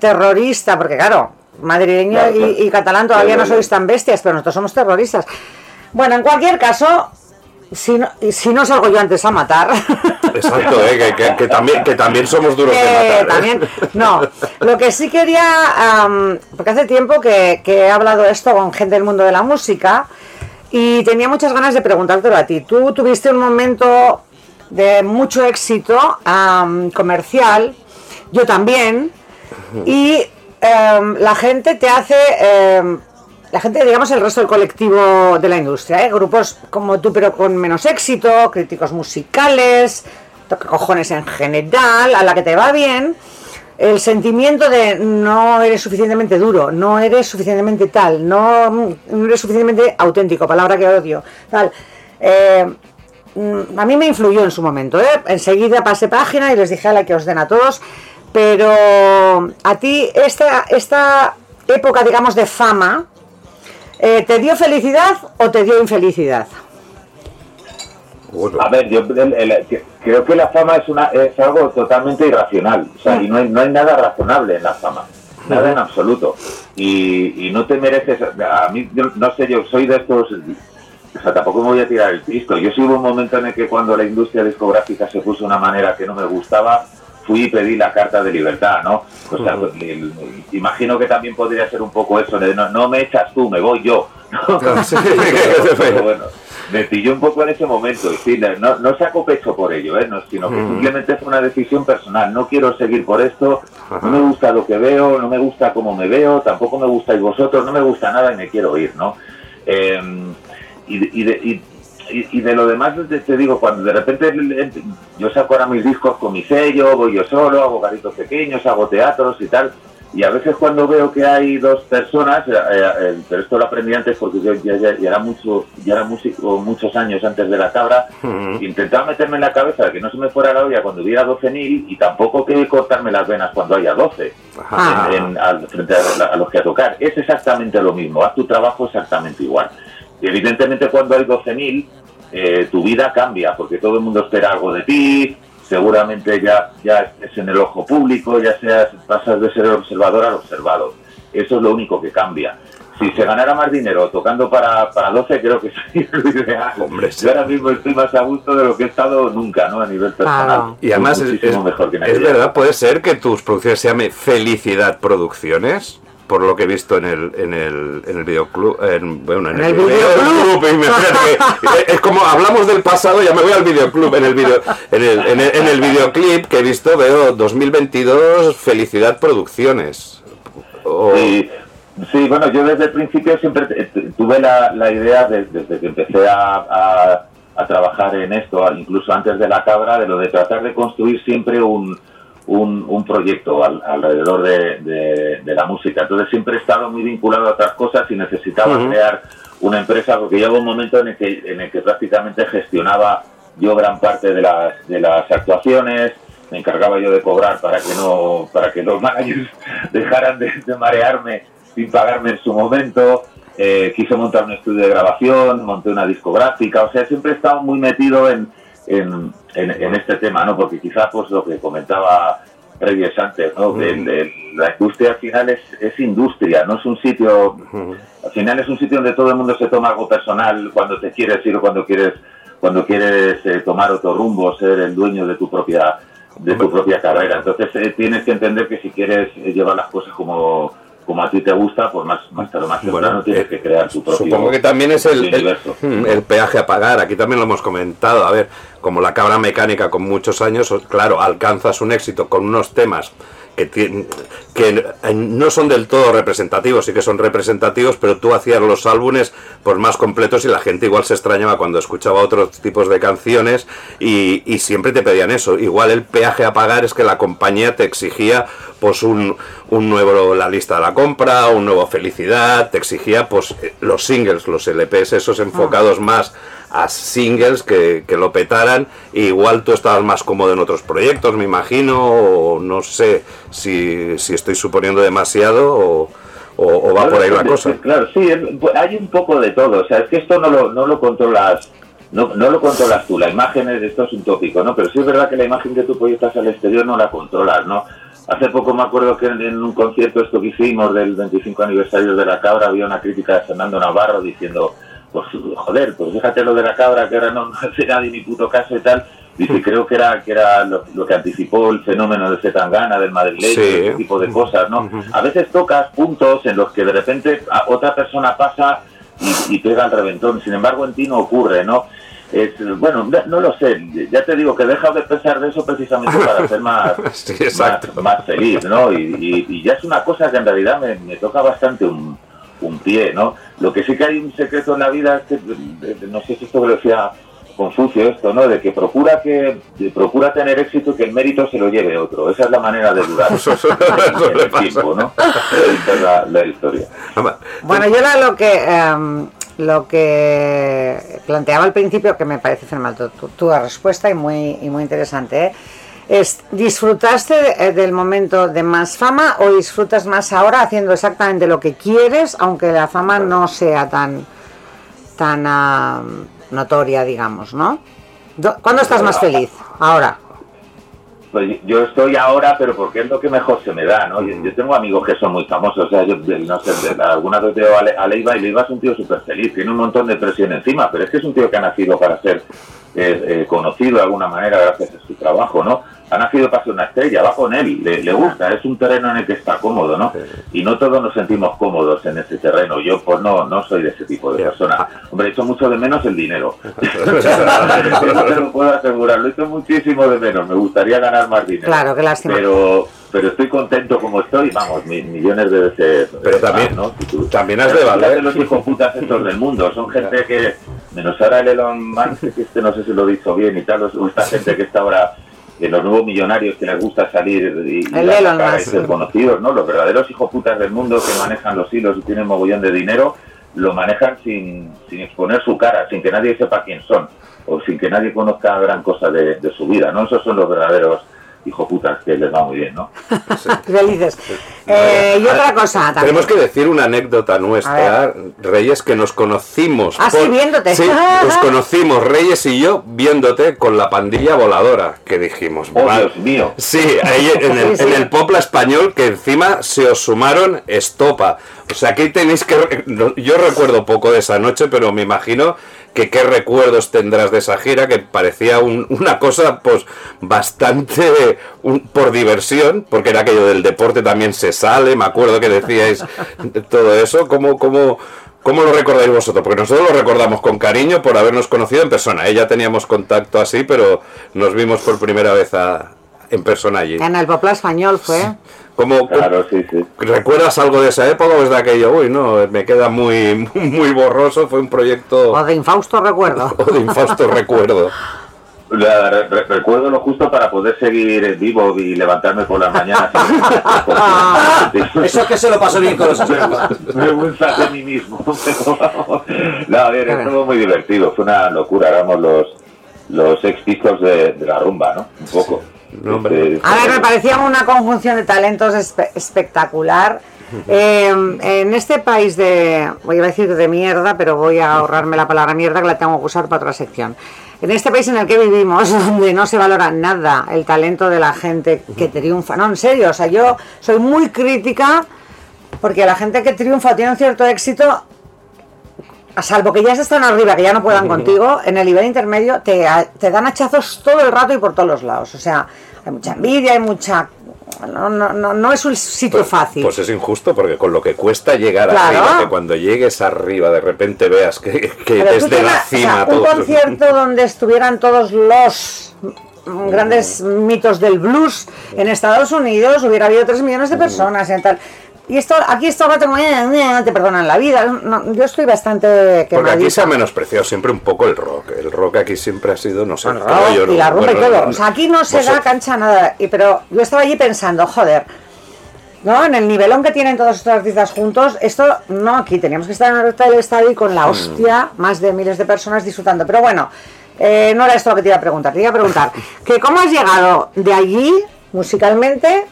terrorista, porque claro, madrileño Claro, claro. y, y catalán todavía no sois tan bestias, pero nosotros somos terroristas. Bueno, en cualquier caso, si no, y si no salgo yo antes a matar, (laughs) Exacto, eh, que, que- que también, que también somos duros de que matar. ¿eh? también, no, lo que sí quería, porque hace tiempo que, que he hablado esto con gente del mundo de la música y tenía muchas ganas de preguntártelo a ti. Tú tuviste un momento de mucho éxito comercial, yo también, y em, la gente te hace, em, la gente, digamos, el resto del colectivo de la industria, ¿eh? grupos como tú, pero con menos éxito, críticos musicales, toca cojones en general, a la que te va bien, el sentimiento de no eres suficientemente duro, no eres suficientemente tal, no, no eres suficientemente auténtico, palabra que odio, tal. Eh, mm, a mí me influyó en su momento, ¿eh? Enseguida pasé página y les dije a la que os den a todos, pero a ti esta, esta época, digamos, de fama, eh, ¿te dio felicidad o te dio infelicidad? Bueno, A ver, yo el- el- que- creo que la fama es una es algo totalmente irracional. O sea, y no hay, no hay nada razonable en la fama. Nada en absoluto. Y, y no te mereces. A mí, yo no sé, yo soy de estos. O sea, tampoco me voy a tirar el pisto. Yo sí hubo un momento en el que cuando la industria discográfica se puso de una manera que no me gustaba, fui y pedí la carta de libertad, ¿no? O sea, el- imagino que también podría ser un poco eso, de no, no me echas tú, me voy yo. ¿no? (laughs) Sí. (laughs) Pero bueno, me pilló un poco en ese momento. Y sí, no, no saco pecho por ello, ¿eh? no, sino que simplemente fue una decisión personal. No quiero seguir por esto, no me gusta lo que veo, no me gusta cómo me veo, tampoco me gustáis vosotros, no me gusta nada y me quiero ir, ¿no? Eh, y, y de, y- y- y de lo demás te, digo, cuando de repente yo saco ahora mis discos con mi sello, voy yo solo, hago garitos pequeños, hago teatros y tal, y a veces cuando veo que hay dos personas, eh, eh, pero esto lo aprendí antes porque yo ya, ya- ya era mucho, ya era músico muchos años antes de la cabra, intentaba meterme en la cabeza de que no se me fuera la olla cuando hubiera 12.000 y tampoco que cortarme las venas cuando haya 12 Ah. en- en- al- frente a, a los que a tocar. Es exactamente lo mismo, haz tu trabajo exactamente igual. Y evidentemente cuando hay 12.000, eh, tu vida cambia, porque todo el mundo espera algo de ti, seguramente ya, ya estés en el ojo público, ya seas, pasas de ser observador al observado. Eso es lo único que cambia. Si se ganara más dinero tocando para, para 12, creo que (laughs) sería lo ideal. Hombre, sí. Yo ahora mismo estoy más a gusto de lo que he estado nunca, ¿no? A nivel personal. Claro. Y además es, es- mejor que en es aquella verdad, puede ser que tus producciones se llame Felicidad Producciones, por lo que he visto en el, en el, en el videoclub, en, bueno, en, En el, el videoclub. (laughs) es como hablamos del pasado, ya me voy al videoclub, en el video, en el, en el, en el videoclip que he visto veo 2022 Felicidad Producciones. Sí, sí, bueno, yo desde el principio siempre tuve la, la idea, de- desde que empecé a, a- a trabajar en esto, incluso antes de la cabra, de lo de tratar de construir siempre un, un, un proyecto al- alrededor de, de- de la música. Entonces siempre he estado muy vinculado a otras cosas y necesitaba crear una empresa porque llegó un momento en el que, en el que prácticamente gestionaba yo gran parte de las, de las actuaciones, me encargaba yo de cobrar para que no para que los (laughs) managers dejaran de, de marearme sin pagarme en su momento. Eh, quise montar un estudio de grabación, monté una discográfica, o sea, siempre he estado muy metido en, en, en- en este tema, ¿no? Porque quizás pues lo que comentaba Reyes antes, ¿no? Que el- el- la industria al final es, es industria, no es un sitio, al final es un sitio donde todo el mundo se toma algo personal cuando te quieres ir o cuando quieres cuando quieres eh, tomar otro rumbo, ser el dueño de tu propia de tu propia carrera. Entonces eh, tienes que entender que si quieres eh, llevar las cosas como, como a ti te gusta, pues más, más tarde más temprano Bueno, tienes eh, que crear tu propio Supongo que también es el, mm, el peaje a pagar. Aquí también lo hemos comentado. A ver, como la cabra mecánica con muchos años, claro, alcanzas un éxito con unos temas que, que no son del todo representativos, sí que son representativos, pero tú hacías los álbumes pues, más completos y la gente igual se extrañaba cuando escuchaba otros tipos de canciones y, y siempre te pedían eso. Igual el peaje a pagar es que la compañía te exigía pues un, un nuevo la lista de la compra, un nuevo felicidad, te exigía pues los singles, los LPs esos enfocados más a singles que, que lo petaran. Igual tú estabas más cómodo en otros proyectos, me imagino, o no sé si, si estoy suponiendo demasiado o, o- o va por ahí la cosa. Claro, sí, es- hay un poco de todo. O sea, es que esto no lo, no lo controlas. No, no lo controlas tú, la imagen es, esto es un tópico, ¿no? Pero sí es verdad que la imagen que tú proyectas al exterior no la controlas, ¿no? Hace poco me acuerdo que en un concierto esto que hicimos del 25 aniversario de la cabra había una crítica de Fernando Navarro diciendo, pues joder, pues fíjate lo de la cabra que ahora no, no hace nadie ni puto caso y tal. Dice, creo que era que era lo, lo que anticipó el fenómeno de Zetangana, del madrileño, Sí. ese tipo de cosas, ¿no? A veces tocas puntos en los que de repente a- otra persona pasa y, y pega el reventón, sin embargo en ti no ocurre, ¿no? Es, bueno, no, lo sé, ya te digo que he dejado de pensar de eso precisamente para ser más, (laughs) Sí, exacto. más, más feliz, ¿no? Y, y- y ya es una cosa que en realidad me, me toca bastante un, un pie, ¿no? Lo que sí que hay un secreto en la vida es que, eh, no sé si esto lo decía Confucio esto, ¿no? De que procura que de procura tener éxito y que el mérito se lo lleve otro. Esa es la manera de durar (laughs) Eso- eso le el pasa. tiempo, ¿no? Esa es la, la historia. Bueno, yo la- lo que em, lo que planteaba al principio, que me parece fenomenal tu, tu- tu respuesta y muy, y muy interesante, ¿eh? Es ¿disfrutaste de- del momento de más fama o disfrutas más ahora haciendo exactamente lo que quieres, aunque la fama no sea tan tan ah, notoria, digamos, ¿no? Do- ¿Cuándo estás más feliz? Ahora. Pues yo estoy ahora, pero porque es lo que mejor se me da, ¿no? Yo, tengo amigos que son muy famosos, o sea, yo no sé, de- alguna vez veo a Leiva y Leiva es un tío súper feliz, tiene un montón de presión encima, pero es que es un tío que ha nacido para ser eh, eh, conocido de alguna manera gracias a su trabajo, ¿no? Ha nacido ser una estrella, va con él, le, le gusta, es un terreno en el que está cómodo, ¿no? Y no todos nos sentimos cómodos en ese terreno, yo pues no, no soy de ese tipo de persona. Hombre, echo mucho de menos el dinero. Eso te lo puedo asegurar, lo echo muchísimo de menos, me gustaría ganar más dinero. Claro, qué lástima. Pero, pero estoy contento como estoy, vamos, mi- millones de veces. Pero también- más, ¿no? Si tú- también has de valer. los hijos putas estos del mundo, son gente que, menos ahora el Elon Musk, que este no sé si lo he dicho bien y tal, o esta gente que está ahora los nuevos millonarios que les gusta salir y, y ser conocidos, ¿no? Los verdaderos hijos putas del mundo que manejan los hilos y tienen mogollón de dinero, lo manejan sin, sin exponer su cara, sin que nadie sepa quién son, o sin que nadie conozca gran cosa de, de su vida, ¿no? Esos son los verdaderos hijos putas que les va muy bien, ¿no? Felices. (laughs) Eh, y otra cosa también. Tenemos que decir una anécdota nuestra, Reyes, que nos conocimos. Ah, sí, viéndote. Sí, (laughs) nos conocimos, Reyes y yo, viéndote con la pandilla voladora, que dijimos. ¡Oh. Dios mío! Sí, ahí en el, Sí, sí. en el Popla español, que encima se os sumaron estopa. O sea, aquí tenéis que... Yo recuerdo poco de esa noche, pero me imagino que qué recuerdos tendrás de esa gira, que parecía un- una cosa, pues, bastante un- por diversión, porque era aquello del deporte también se sale, me acuerdo que decíais de todo eso. ¿Cómo, cómo, ¿Cómo lo recordáis vosotros? Porque nosotros lo recordamos con cariño por habernos conocido en persona. ¿eh? Ya teníamos contacto así, pero nos vimos por primera vez a- en persona allí. En el Popla español fue. ¿Cómo, Claro, sí, sí. ¿Recuerdas algo de esa época o es de aquello? Uy, no, me queda muy, (laughs) muy borroso. Fue un proyecto O de infausto recuerdo. (laughs) o de infausto recuerdo. La- re- re- recuerdo lo justo para poder seguir vivo y levantarme por las mañanas. (laughs) Eso es que se lo pasó bien con los. Me gusta de mí mismo. no, a ver, estuvo muy divertido. Fue una locura. Éramos los, los ex de, de la rumba, ¿no? Un poco. No, hombre. Este, A ver, me parecía una conjunción de talentos espe- espectacular. (laughs) Eh, en este país de, voy a decir de mierda, pero voy a ahorrarme la palabra mierda que la tengo que usar para otra sección. En este país en el que vivimos, (laughs) donde no se valora nada el talento de la gente que triunfa, no, en serio, o sea, yo soy muy crítica porque la gente que triunfa tiene un cierto éxito, a salvo que ya se están arriba, que ya no puedan contigo, en el nivel intermedio te, te dan hachazos todo el rato y por todos los lados. O sea, hay mucha envidia, hay mucha... No, no, no, no es un sitio Pues, fácil. pues es injusto porque con lo que cuesta llegar Claro. arriba, que cuando llegues arriba de repente veas que, desde la ima- o sea, cima un concierto (laughs) donde estuvieran todos los mm, grandes mitos del blues en Estados Unidos hubiera habido 3 millones de personas en tal y esto aquí esto tengo eh, te perdonan la vida No, yo estoy bastante Porque aquí se ha menospreciado siempre un poco el rock. El rock aquí siempre ha sido, no sé, El rock yo, y ¿no? la rumba y todo. no- O sea, aquí no se da cancha nada. Y, pero yo estaba allí pensando, joder, ¿no? En el nivelón que tienen todos estos artistas juntos, esto no aquí, teníamos que estar en el recta del estadio y con la hostia, más de miles de personas disfrutando. Pero bueno, eh, no era esto lo que te iba a preguntar, te iba a preguntar (laughs) que cómo has llegado de allí, musicalmente,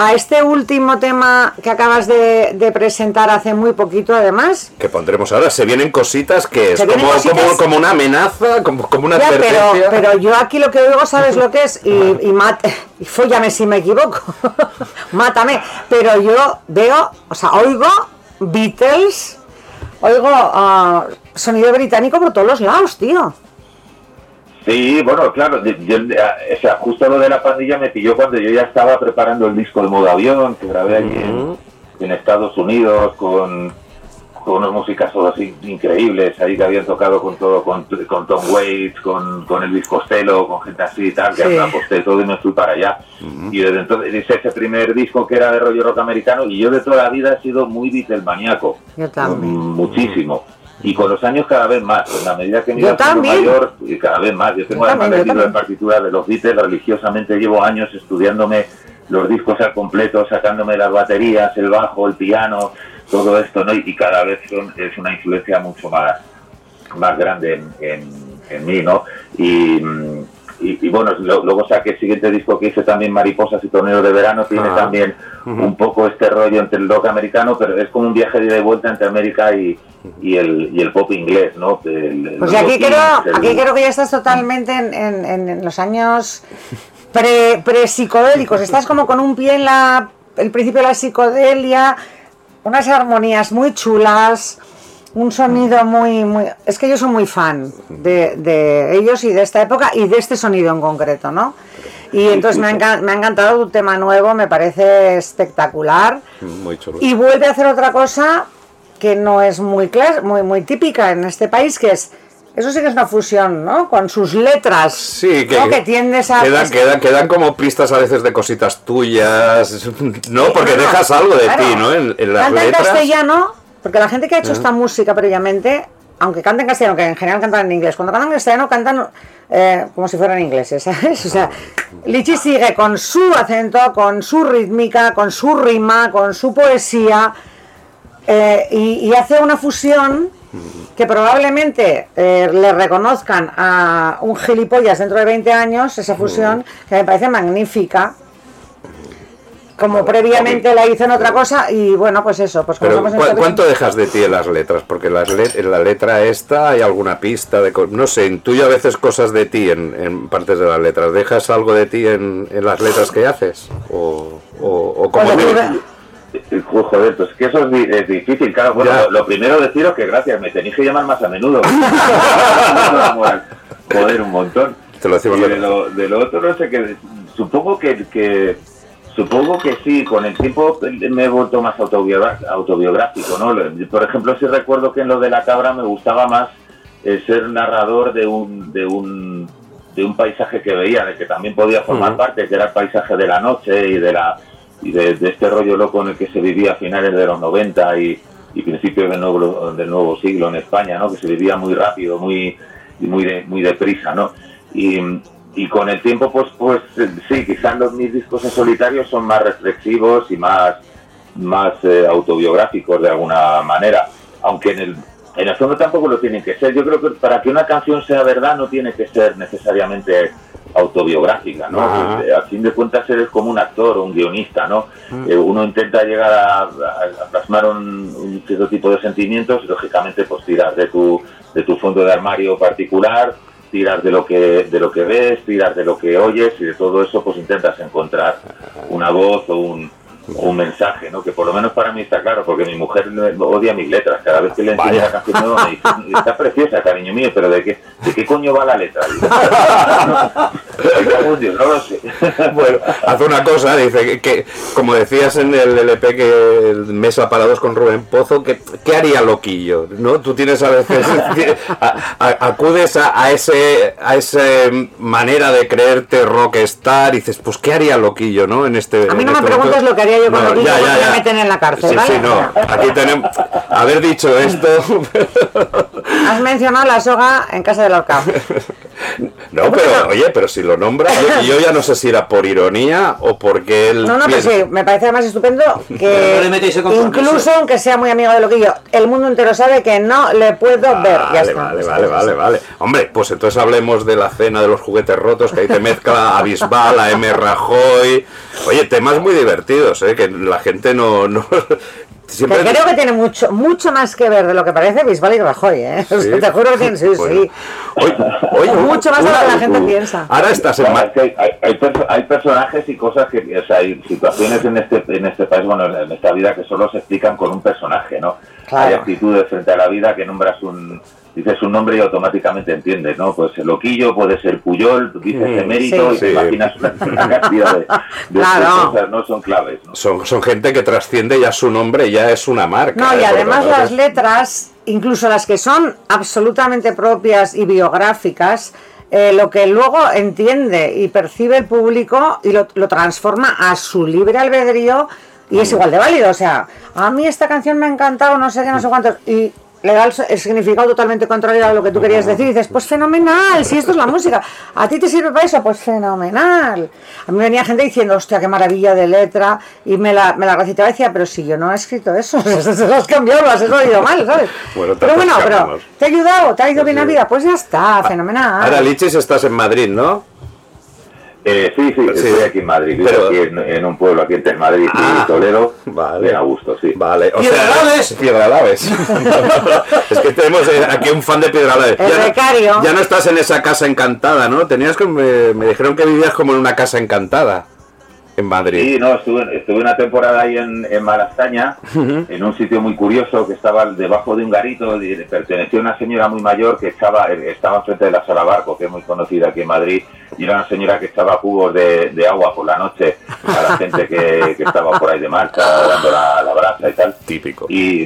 a este último tema que acabas de, de presentar hace muy poquito, además. Que pondremos ahora, se vienen cositas que es como, cositas- como, como una amenaza, como, como una Ya, pero, advertencia. pero yo aquí lo que oigo, ¿sabes lo que es? Y, y, mat- (laughs) y fóllame si me equivoco. (laughs) Mátame. Pero yo veo, o sea, oigo Beatles, oigo ah, sonido británico por todos los lados, tío. Sí, bueno, claro, yo- yo- o sea, justo lo de la pandilla me pilló cuando yo ya estaba preparando el disco El Modo Avión, que grabé allí en, en Estados Unidos con, con unos musicazos así increíbles, ahí que habían tocado con todo, con, con Tom Waits, con, con Elvis Costello, con gente así y tal, que Sí. aposté todo y me fui para allá. Y desde entonces hice ese primer disco que era de rollo rock americano y yo de toda la vida he sido muy Beatlemaníaco. Yo también. Mm, Muchísimo. Y con los años cada vez más, en la medida que me iba mayor, y cada vez más. Yo tengo Yo además también, de partituras de los Beatles religiosamente, llevo años estudiándome los discos al completo, sacándome las baterías, el bajo, el piano, todo esto, ¿no? Y, cada vez son- es una influencia mucho más, más grande en, en- en mí, ¿no? Y, mm, y, y bueno, lo- luego saqué el siguiente disco que hice también, Mariposas y Torneos de Verano, tiene Ah. también un poco este rollo entre el rock americano, pero es como un viaje de ida y vuelta entre América y, y, el, y el pop inglés, ¿no? El- Pues aquí creo, el- aquí creo que ya estás totalmente en, en- los años pre, pre-psicodélicos. Estás como con un pie en la, el principio de la psicodelia, unas armonías muy chulas, un sonido muy, muy... Es que yo soy muy fan de, de ellos y de esta época y de este sonido en concreto, ¿no? Y entonces me ha, encan- me ha encantado tu tema nuevo, me parece espectacular. Muy chulo. Y vuelve a hacer otra cosa que no es muy, muy, muy típica en este país, que es, eso sí que es una fusión, ¿no? Con sus letras, Sí, que, ¿no? que tiendes a... quedan, quedan, quedan como pistas a veces de cositas tuyas, ¿no? Porque No, no, dejas algo de claro. ti, ¿no? En, en las Canta en letras. castellano, porque la gente que ha hecho esta música previamente, aunque canta en castellano, que en general cantan en inglés, cuando cantan en castellano cantan eh, como si fueran ingleses, ¿sabes? O sea, Lichi sigue con su acento, con su rítmica, con su rima, con su poesía, eh, y, y hace una fusión que probablemente eh, le reconozcan a un gilipollas dentro de 20 años, esa fusión, que me parece magnífica. Como previamente la hizo en otra cosa, y bueno, pues eso, pues como Pero estamos en ¿cu- esta- ¿cuánto dejas de ti en las letras? Porque las let- en la letra esta hay alguna pista de... co- No sé, intuyo a veces cosas de ti en, en partes de las letras. ¿Dejas algo de ti en, en las letras que haces? ¿O, o, o cómo Pues Eh, Joder, pues que eso es, di- es difícil, claro. Bueno, lo, lo primero deciros que gracias, me tenéis que llamar más a menudo. (laughs) Joder, un montón. Te lo decimos Y de- de lo, de lo otro no sé qué. Supongo que, que supongo que sí, con el tiempo me he vuelto más autobiográfico, ¿no? Por ejemplo, sí recuerdo que en lo de la cabra me gustaba más eh, ser narrador de un, de un de un paisaje que veía, de que también podía formar parte, que era el paisaje de la noche y de la y de, de este rollo loco en el que se vivía a finales de los 90 y, y principios del nuevo, del nuevo siglo en España, ¿no? Que se vivía muy rápido, muy y muy de, muy deprisa, ¿no? Y, y con el tiempo, pues, pues sí, quizás los mis discos en solitario son más reflexivos y más, más eh, autobiográficos de alguna manera, aunque en el, en el fondo tampoco lo tienen que ser. Yo creo que para que una canción sea verdad no tiene que ser necesariamente autobiográfica, ¿no? Ajá. Eh, A fin de cuentas eres como un actor o un guionista, ¿no? Eh, uno intenta llegar a, a- a plasmar un, un cierto tipo de sentimientos y lógicamente pues tiras de tu, de tu fondo de armario particular, tiras de lo que de lo que ves, tiras de lo que oyes y de todo eso pues intentas encontrar una voz o un, un mensaje, ¿no? Que por lo menos para mí está claro, porque mi mujer odia mis letras. Cada vez que le enseño una canción nueva me dice, está preciosa, cariño mío, pero ¿de qué, de qué coño va la letra? Digo, "Me cago en Dios, no lo sé. Bueno, hace una cosa, dice que, que, como decías en el LP que el Mesa Parados con Rubén Pozo, que ¿qué haría Loquillo? ¿No? Tú tienes a veces a- a- acudes a, a ese a esa manera de creerte rockstar y dices, pues ¿qué haría Loquillo, no? En este A mí no me este preguntes lo que haría yo con Loquillo, porque me meten en la cárcel, Sí, ¿vale? sí, no. Aquí tenemos haber dicho esto (laughs) Has mencionado la soga en casa del ahorcado. (laughs) No, pero oye, pero si lo nombra, yo, yo ya no sé si era por ironía o porque él. No, no, pero sí, me parece además estupendo (laughs) que no le incluso aunque sea muy amigo de Loquillo, el mundo entero sabe que no le puedo ver. Ya Vale, está. vale, vale, vale, vale. Hombre, pues entonces hablemos de la cena de los juguetes rotos, que ahí te mezcla (laughs) a Bisbal, a M. Rajoy. Oye, temas muy divertidos, ¿eh? Que la gente no... no siempre... Que creo que tiene mucho, mucho más que ver de lo que parece Bisbal y Rajoy, ¿eh? (laughs) O sea, Sí. te juro que tiene, sí, Bueno. sí. Oye, oye, Mucho más de lo que la gente piensa. Ahora estás en... Bueno, Ma- es que hay, hay- hay perso- hay personajes y cosas que, o sea, hay situaciones en este, en este país, bueno, en esta vida que solo se explican con un personaje, ¿no? Claro. Hay actitudes frente a la vida que nombras un, dices un nombre y automáticamente entiendes, ¿no? Pues el loquillo puede ser Puyol, dices Mm, emérito sí. y te Sí. imaginas una, una (laughs) cantidad de, de Claro. cosas, ¿no? Son claves, ¿no? Son, son gente que trasciende ya su nombre, ya es una marca. No, ¿eh? y Porque además las letras, incluso las que son absolutamente propias y biográficas, eh, lo que luego entiende y percibe el público y lo, lo transforma a su libre albedrío y es igual de válido. O sea, a mí esta canción me ha encantado, no sé qué, no sé cuántos. Y le da el, significado totalmente contrario a lo que tú querías decir. Y dices, pues fenomenal, si esto es la música. ¿A ti te sirve para eso? Pues fenomenal. A mí venía gente diciendo, hostia, qué maravilla de letra. Y me la, me la recitaba y decía, pero si yo no he escrito eso, (laughs) se lo has cambiado, lo has (laughs) oído mal, ¿sabes? Bueno, pero bueno, pero te ha ayudado, te ha ido bien la vida, pues ya está, fenomenal. Ahora, Lichis, estás en Madrid, ¿no? Eh, sí, sí, Sí. estoy aquí en Madrid, Pero- aquí en, en un pueblo aquí entre Madrid y Ah, Toledo, vale. bien a gusto, sí. Vale, o Piedralaves. sea, Piedralaves. (laughs) es que tenemos eh, aquí un fan de Piedralaves. El Ya no- becario. Ya no estás en esa casa encantada, ¿no? Tenías que me, me dijeron que vivías como en una casa encantada en Madrid. Sí, no, estuve, estuve una temporada ahí en, en Malasaña, en un sitio muy curioso que estaba debajo de un garito, y pertenecía a una señora muy mayor que estaba, estaba enfrente de la sala barco, que es muy conocida aquí en Madrid, y era una señora que echaba cubos de, de agua por la noche a la gente que, que estaba por ahí de marcha, dando la, la brasa y tal. Típico. Y,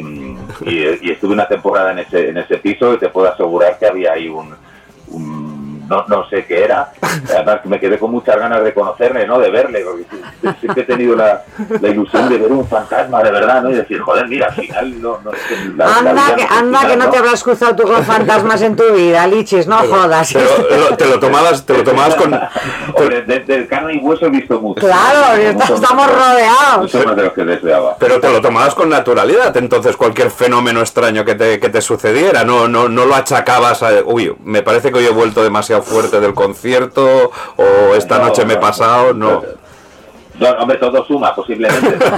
y- y estuve una temporada en ese, en ese piso y te puedo asegurar que había ahí un... no, no sé qué era, además me quedé con muchas ganas de conocerle, ¿no? De verle, porque sie- siempre he tenido la, la ilusión de ver un fantasma de verdad, ¿no? Y decir, joder, mira, al final no... no la- la Anda, que, no anda que no te habrás cruzado tú con fantasmas en tu vida, Lichis, no jodas. Pero lo- te lo tomabas, te lo tomabas con. (laughs) Hombre, de, de carne y hueso he visto mucho. Claro, Mucho estamos rodeados. Mucho más de lo que deseaba. Pero te lo tomabas con naturalidad, entonces cualquier fenómeno extraño que te, que te sucediera, no, no, no lo achacabas a, uy, me parece que hoy he vuelto demasiado fuerte del concierto, o esta No, noche me he pasado, no. No, hombre, todo suma, posiblemente. (laughs)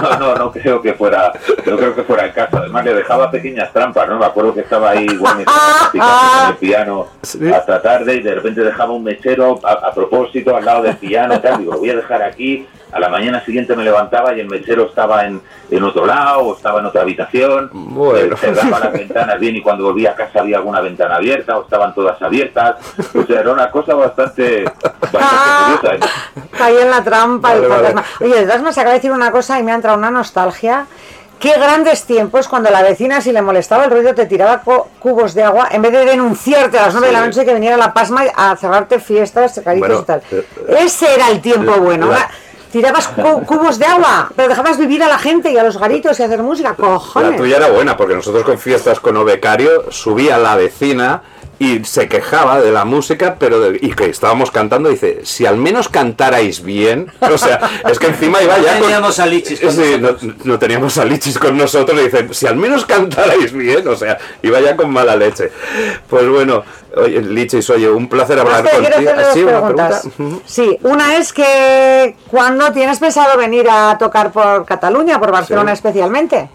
No, no, no creo que fuera, no creo que fuera el caso. Además, le dejaba pequeñas trampas, ¿no? Me acuerdo que estaba ahí practicando con el piano hasta tarde y de repente dejaba un mechero a, a propósito al lado del piano, tal. Digo, lo voy a dejar aquí. A la mañana siguiente me levantaba y el mechero estaba en, en otro lado o estaba en otra habitación. Bueno. Eh, Cerraba las ventanas bien y cuando volvía a casa había alguna ventana abierta o estaban todas abiertas. O sea, era una cosa bastante, bastante (laughs) curiosa. Caí en la trampa Vale. Oye, de todas maneras, acabo de decir una cosa y me ha entrado una nostalgia. Qué grandes tiempos cuando la vecina, si le molestaba el ruido, te tiraba cubos de agua en vez de denunciarte a las 9 de la noche que viniera la pasma a cerrarte fiestas, caricias Bueno, y tal. eh, Ese era el tiempo la- bueno. la- Tirabas cu- (laughs) cubos de agua, pero dejabas vivir a la gente y a los garitos y hacer música. La Cojones. tuya era buena, porque nosotros con fiestas con Obecario subía la vecina y se quejaba de la música, pero de- y que estábamos cantando, dice, si al menos cantarais bien, o sea, es que encima iba ya No con... teníamos a Lichis con Sí, no, no teníamos a Lichis con nosotros, y dicen, si al menos cantarais bien, o sea, iba ya con mala leche. Pues bueno, oye, Lichis, oye, un placer hablar Hostia, quiero contigo. Sí, una preguntas. pregunta. Ujú. Sí, una es que cuando tienes pensado venir a tocar por Cataluña, por Barcelona Sí. especialmente.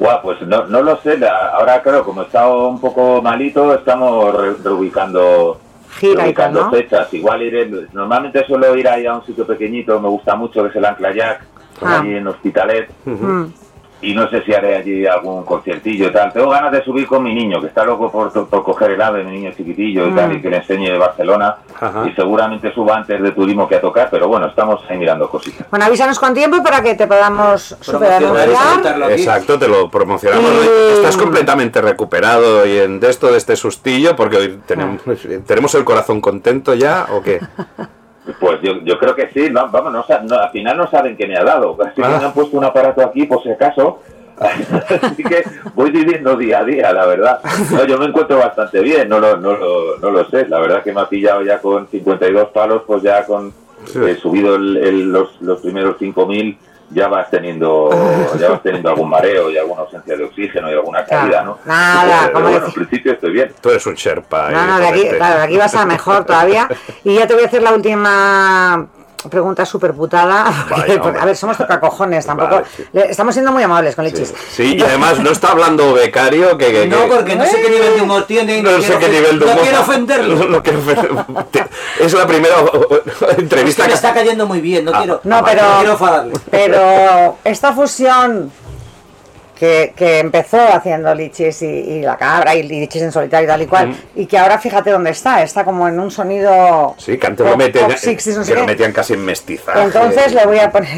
Guau, pues no, no lo sé. Ahora, claro, como he estado un poco malito, estamos re- reubicando, Gira reubicando ¿no? fechas. Igual iré, normalmente suelo ir ahí a un sitio pequeñito, me gusta mucho, que es el Ancla Jack, Ah. allí en Hospitalet. Mm. Y no sé si haré allí algún conciertillo y tal. Tengo ganas de subir con mi niño, que está loco por, por coger el ave, mi niño chiquitillo y Mm. tal, y que le enseñe Barcelona. Ajá. Y seguramente suba antes de turismo que a tocar, pero bueno, estamos ahí mirando cositas. Bueno, avísanos con tiempo para que te podamos Promocionar. Exacto, te lo promocionamos. Y- Estás completamente recuperado y en de esto de este sustillo, porque hoy tenemos, tenemos el corazón contento ya, ¿o qué? (laughs) Pues yo, yo creo que sí, no, vamos, no, no, al final no saben qué me ha dado. (laughs) Así que Ah. me han puesto un aparato aquí por si acaso, (laughs) Así que voy viviendo día a día, la verdad. No, yo me encuentro bastante bien, no lo, no, lo, no lo sé. La verdad que me ha pillado ya con 52 palos, pues ya con he subido el- el- los, los primeros 5.000, ya vas teniendo (laughs) ya vas teniendo algún mareo y alguna ausencia de oxígeno y alguna caída, ¿no? Nada, Pero como bueno, en principio estoy bien. Tú eres un Sherpa. No, no, de aquí, claro, de aquí vas a mejor todavía. (laughs) Y ya te voy a hacer la última pregunta súper putada. (laughs) porque- porque, hombre. a ver, somos tocacojones, tampoco. Vale, sí. le- estamos siendo muy amables con Lichis. Sí, y además no está hablando becario que... que- No, que- porque no sé qué nivel de humor tiene no, No sé qué nivel de no humor. quiero ofenderlo. (laughs) No, no quiero ofender- Te- Es la primera entrevista me que... está cayendo muy bien, no quiero, No, pero- no quiero enfadarle. Pero esta fusión que, que empezó haciendo Lichis y, y la cabra y Lichis en solitario y tal y cual, y que ahora fíjate dónde está, está como en un sonido. Sí, que antes lo pop- metían, pop 60s, no sé que lo qué. metían casi en mestizaje. Entonces le voy a poner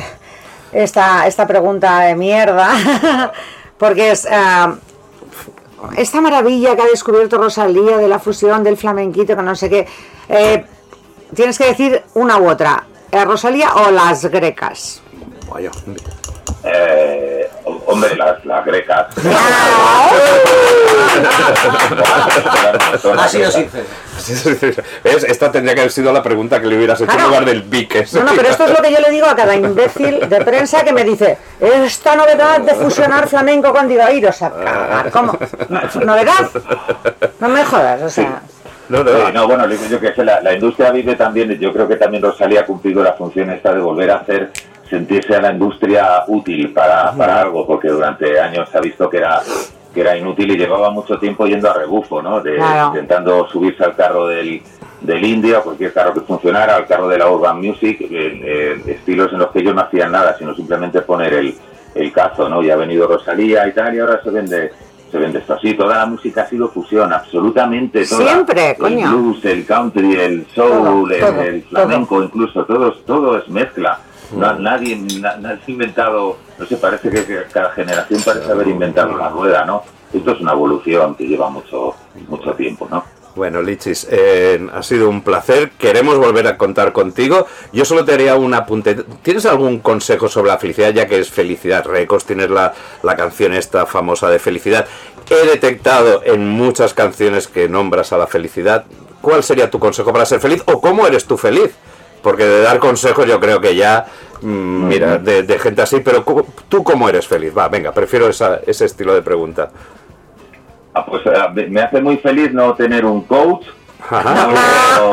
esta, esta pregunta de mierda, (laughs) porque es ah, esta maravilla que ha descubierto Rosalía de la fusión del flamenquito, que no sé qué. eh, tienes que decir una u otra, ¿eh, Rosalía o las grecas. Vaya. Eh, hombre, las, las (laughs) grecas. Ha sido sincero. ¿Ves? Esta tendría que haber sido la pregunta que le hubieras hecho en lugar del pique. No, no, pero esto es lo que yo le digo a cada imbécil de prensa que me dice, esta novedad de fusionar flamenco con digo, iros a cagar, ¿cómo? No- ¿Novedad? No me jodas, o sea... No, no, Sí, no, bueno, yo que la industria vive también, yo creo que también Rosalía ha cumplido la función esta de volver a hacer sentirse a la industria útil para, para algo, porque durante años se ha visto que era que era inútil y llevaba mucho tiempo yendo a rebufo, ¿no? De, Claro. Intentando subirse al carro del, del indie o cualquier carro que funcionara, al carro de la urban music, eh, eh, estilos en los que ellos no hacían nada, sino simplemente poner el, el cazo, ¿no? Y ha venido Rosalía y tal, y ahora se vende se vende esto así. Toda la música ha sido fusión, absolutamente toda. Siempre, el coño. blues, el country, el soul, Todo, el, todo, el flamenco, incluso, todo, todo es mezcla. No, nadie, na- nadie ha inventado, no sé, parece que, cada generación parece haber inventado la rueda, ¿no? Esto es una evolución que lleva mucho, mucho tiempo, ¿no? Bueno, Lichis, eh, ha sido un placer. Queremos volver a contar contigo. Yo solo te haría un apunte. ¿Tienes algún consejo sobre la felicidad, ya que es Felicidad Records? Tienes la, la canción esta famosa de felicidad. He detectado en muchas canciones que nombras a la felicidad. ¿Cuál sería tu consejo para ser feliz o cómo eres tú feliz? Porque de dar consejos yo creo que ya, mm, mira, de, de gente así, pero ¿tú cómo eres feliz? Va, venga, prefiero esa- ese estilo de pregunta. Ah, pues eh, me- me hace muy feliz no tener un coach, Ajá. no, no-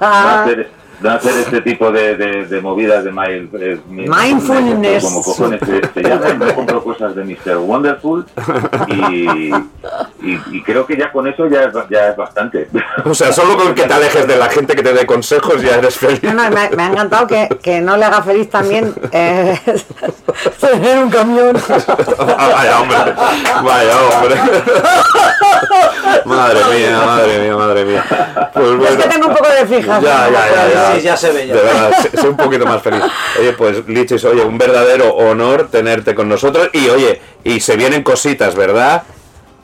no hacer, no hacer este tipo de, de- de movidas de mil- eh, mi- Mindfulness. como cojones se, se llaman. Yo compro cosas de Mr. Wonderful y, y- y creo que ya con eso ya es, ya es bastante. O sea, solo con que te alejes de la gente que te dé consejos ya eres feliz. No, no, me, me ha encantado que, que no le haga feliz también eh, (laughs) tener un camión. Ah, vaya hombre, vaya hombre. Madre mía, madre mía, madre mía. Pues Es bueno. que tengo un poco de fijas. Ya, ya, ya, ya. Sí, ya se ve, ya. De verdad, sé, sé un poquito más feliz. Oye, pues Lichis, oye, un verdadero honor tenerte con nosotros. Y oye, y se vienen cositas, ¿verdad?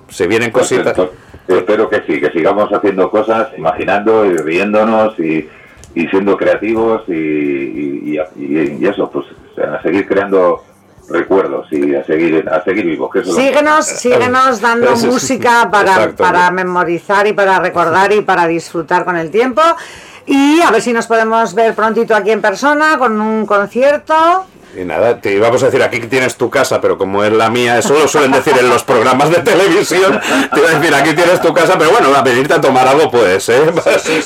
Se vienen cositas. Perfecto. Yo espero que sí, que sigamos haciendo cosas, imaginando y riéndonos y, y siendo creativos y, y- y- y eso, pues a seguir creando recuerdos y a seguir a seguir vivos. Que eso es lo- Síguenos, síguenos dando música para, Exacto. para memorizar y para recordar y para disfrutar con el tiempo. Y a ver si nos podemos ver prontito aquí en persona con un concierto. Y nada, te íbamos a decir aquí que tienes tu casa, pero como es la mía, eso lo suelen decir en los programas de televisión. Te iba a decir aquí tienes tu casa, pero bueno, a venirte a tomar algo puedes, ¿eh?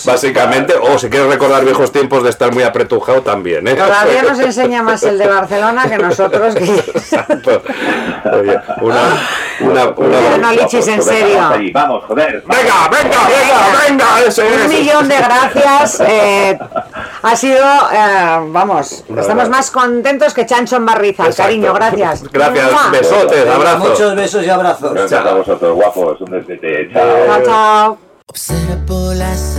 Básicamente, o si quieres recordar viejos tiempos de estar muy apretujado también, ¿eh? Todavía nos enseña más el de Barcelona que nosotros. Que... Exacto. Oye, una, una, una- Pero no, Lichis, en serio. vamos allí, vamos, joder. Venga, venga, venga, venga, ese Un es. millón de gracias. eh, ha sido, eh, vamos, estamos más contentos que Chancho en Barriza. Exacto. Cariño, gracias. (laughs) Gracias, ¡Mua! besotes, abrazos. Muchos besos y abrazos. Gracias a vosotros, guapos. Un besete. Chao. Chao, chao. Observo las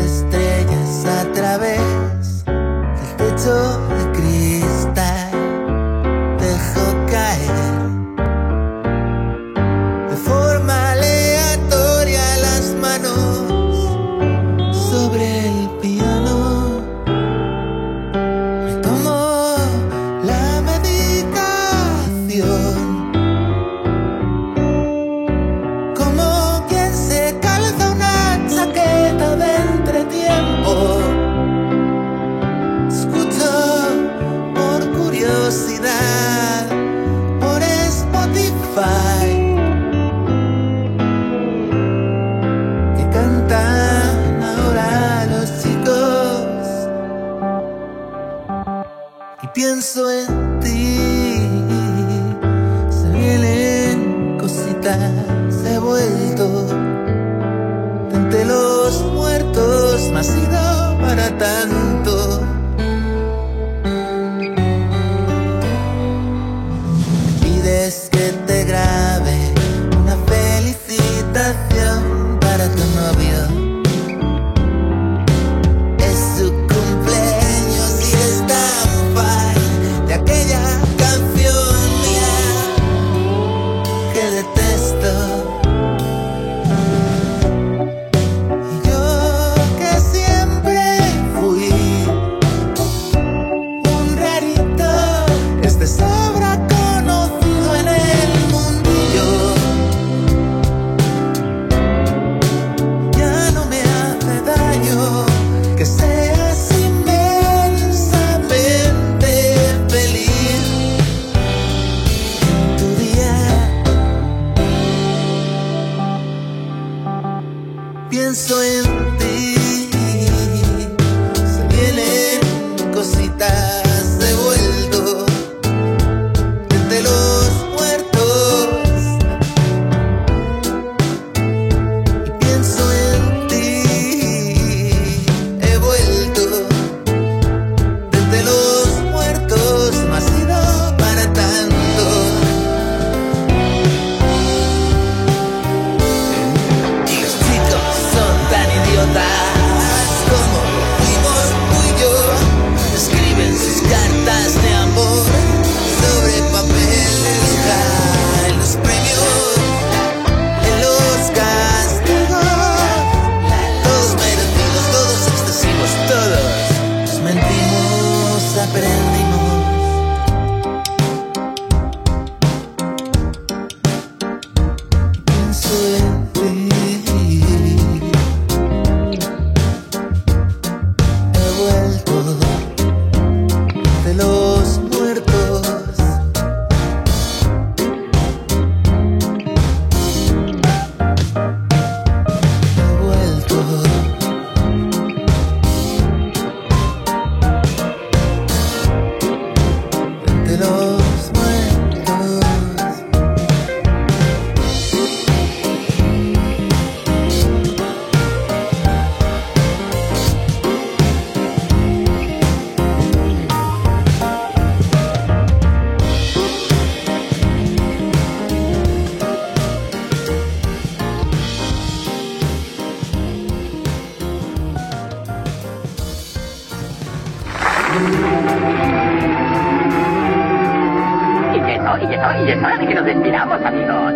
Y no, y no, y es hora de que nos despidamos, amigos.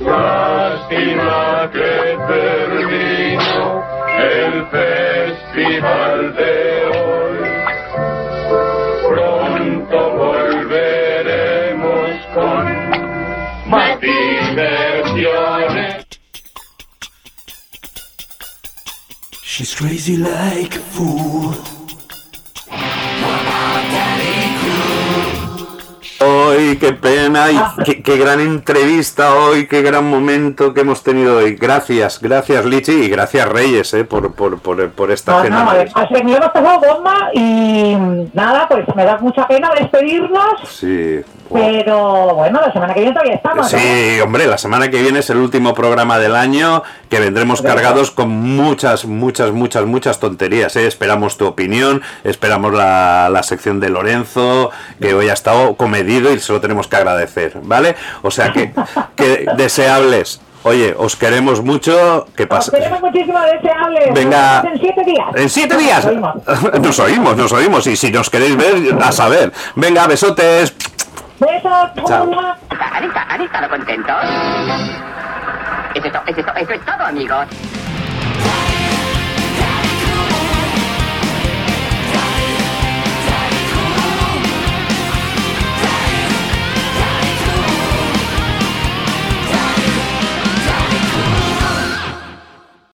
Lástima que terminó el festival de She's crazy like a fool. Hoy, qué pena y qué, qué gran entrevista hoy, qué gran momento que hemos tenido hoy. Gracias, gracias Lichi y gracias Reyes eh, por, por, por, por esta No, cena. no, hemos pasado bomba y nada, pues me da mucha pena despedirnos, Sí. Pero bueno, la semana que viene todavía estamos. ¿eh? Sí, hombre, la semana que viene es el último programa del año que vendremos cargados con muchas, muchas, muchas, muchas tonterías. ¿eh? Esperamos tu opinión, esperamos la, la sección de Lorenzo, que hoy ha estado comedido y se lo tenemos que agradecer, ¿vale? O sea que, que deseables. Oye, os queremos mucho, que Os pase. queremos muchísimo deseables. Venga. En siete días. En siete días. (laughs) Nos oímos, nos oímos. Y si nos queréis ver, a saber. Venga, besotes. Besos. Chao. mua. ¿Han estado, han estado contentos? Eso es, to- eso es to- eso es todo, amigos.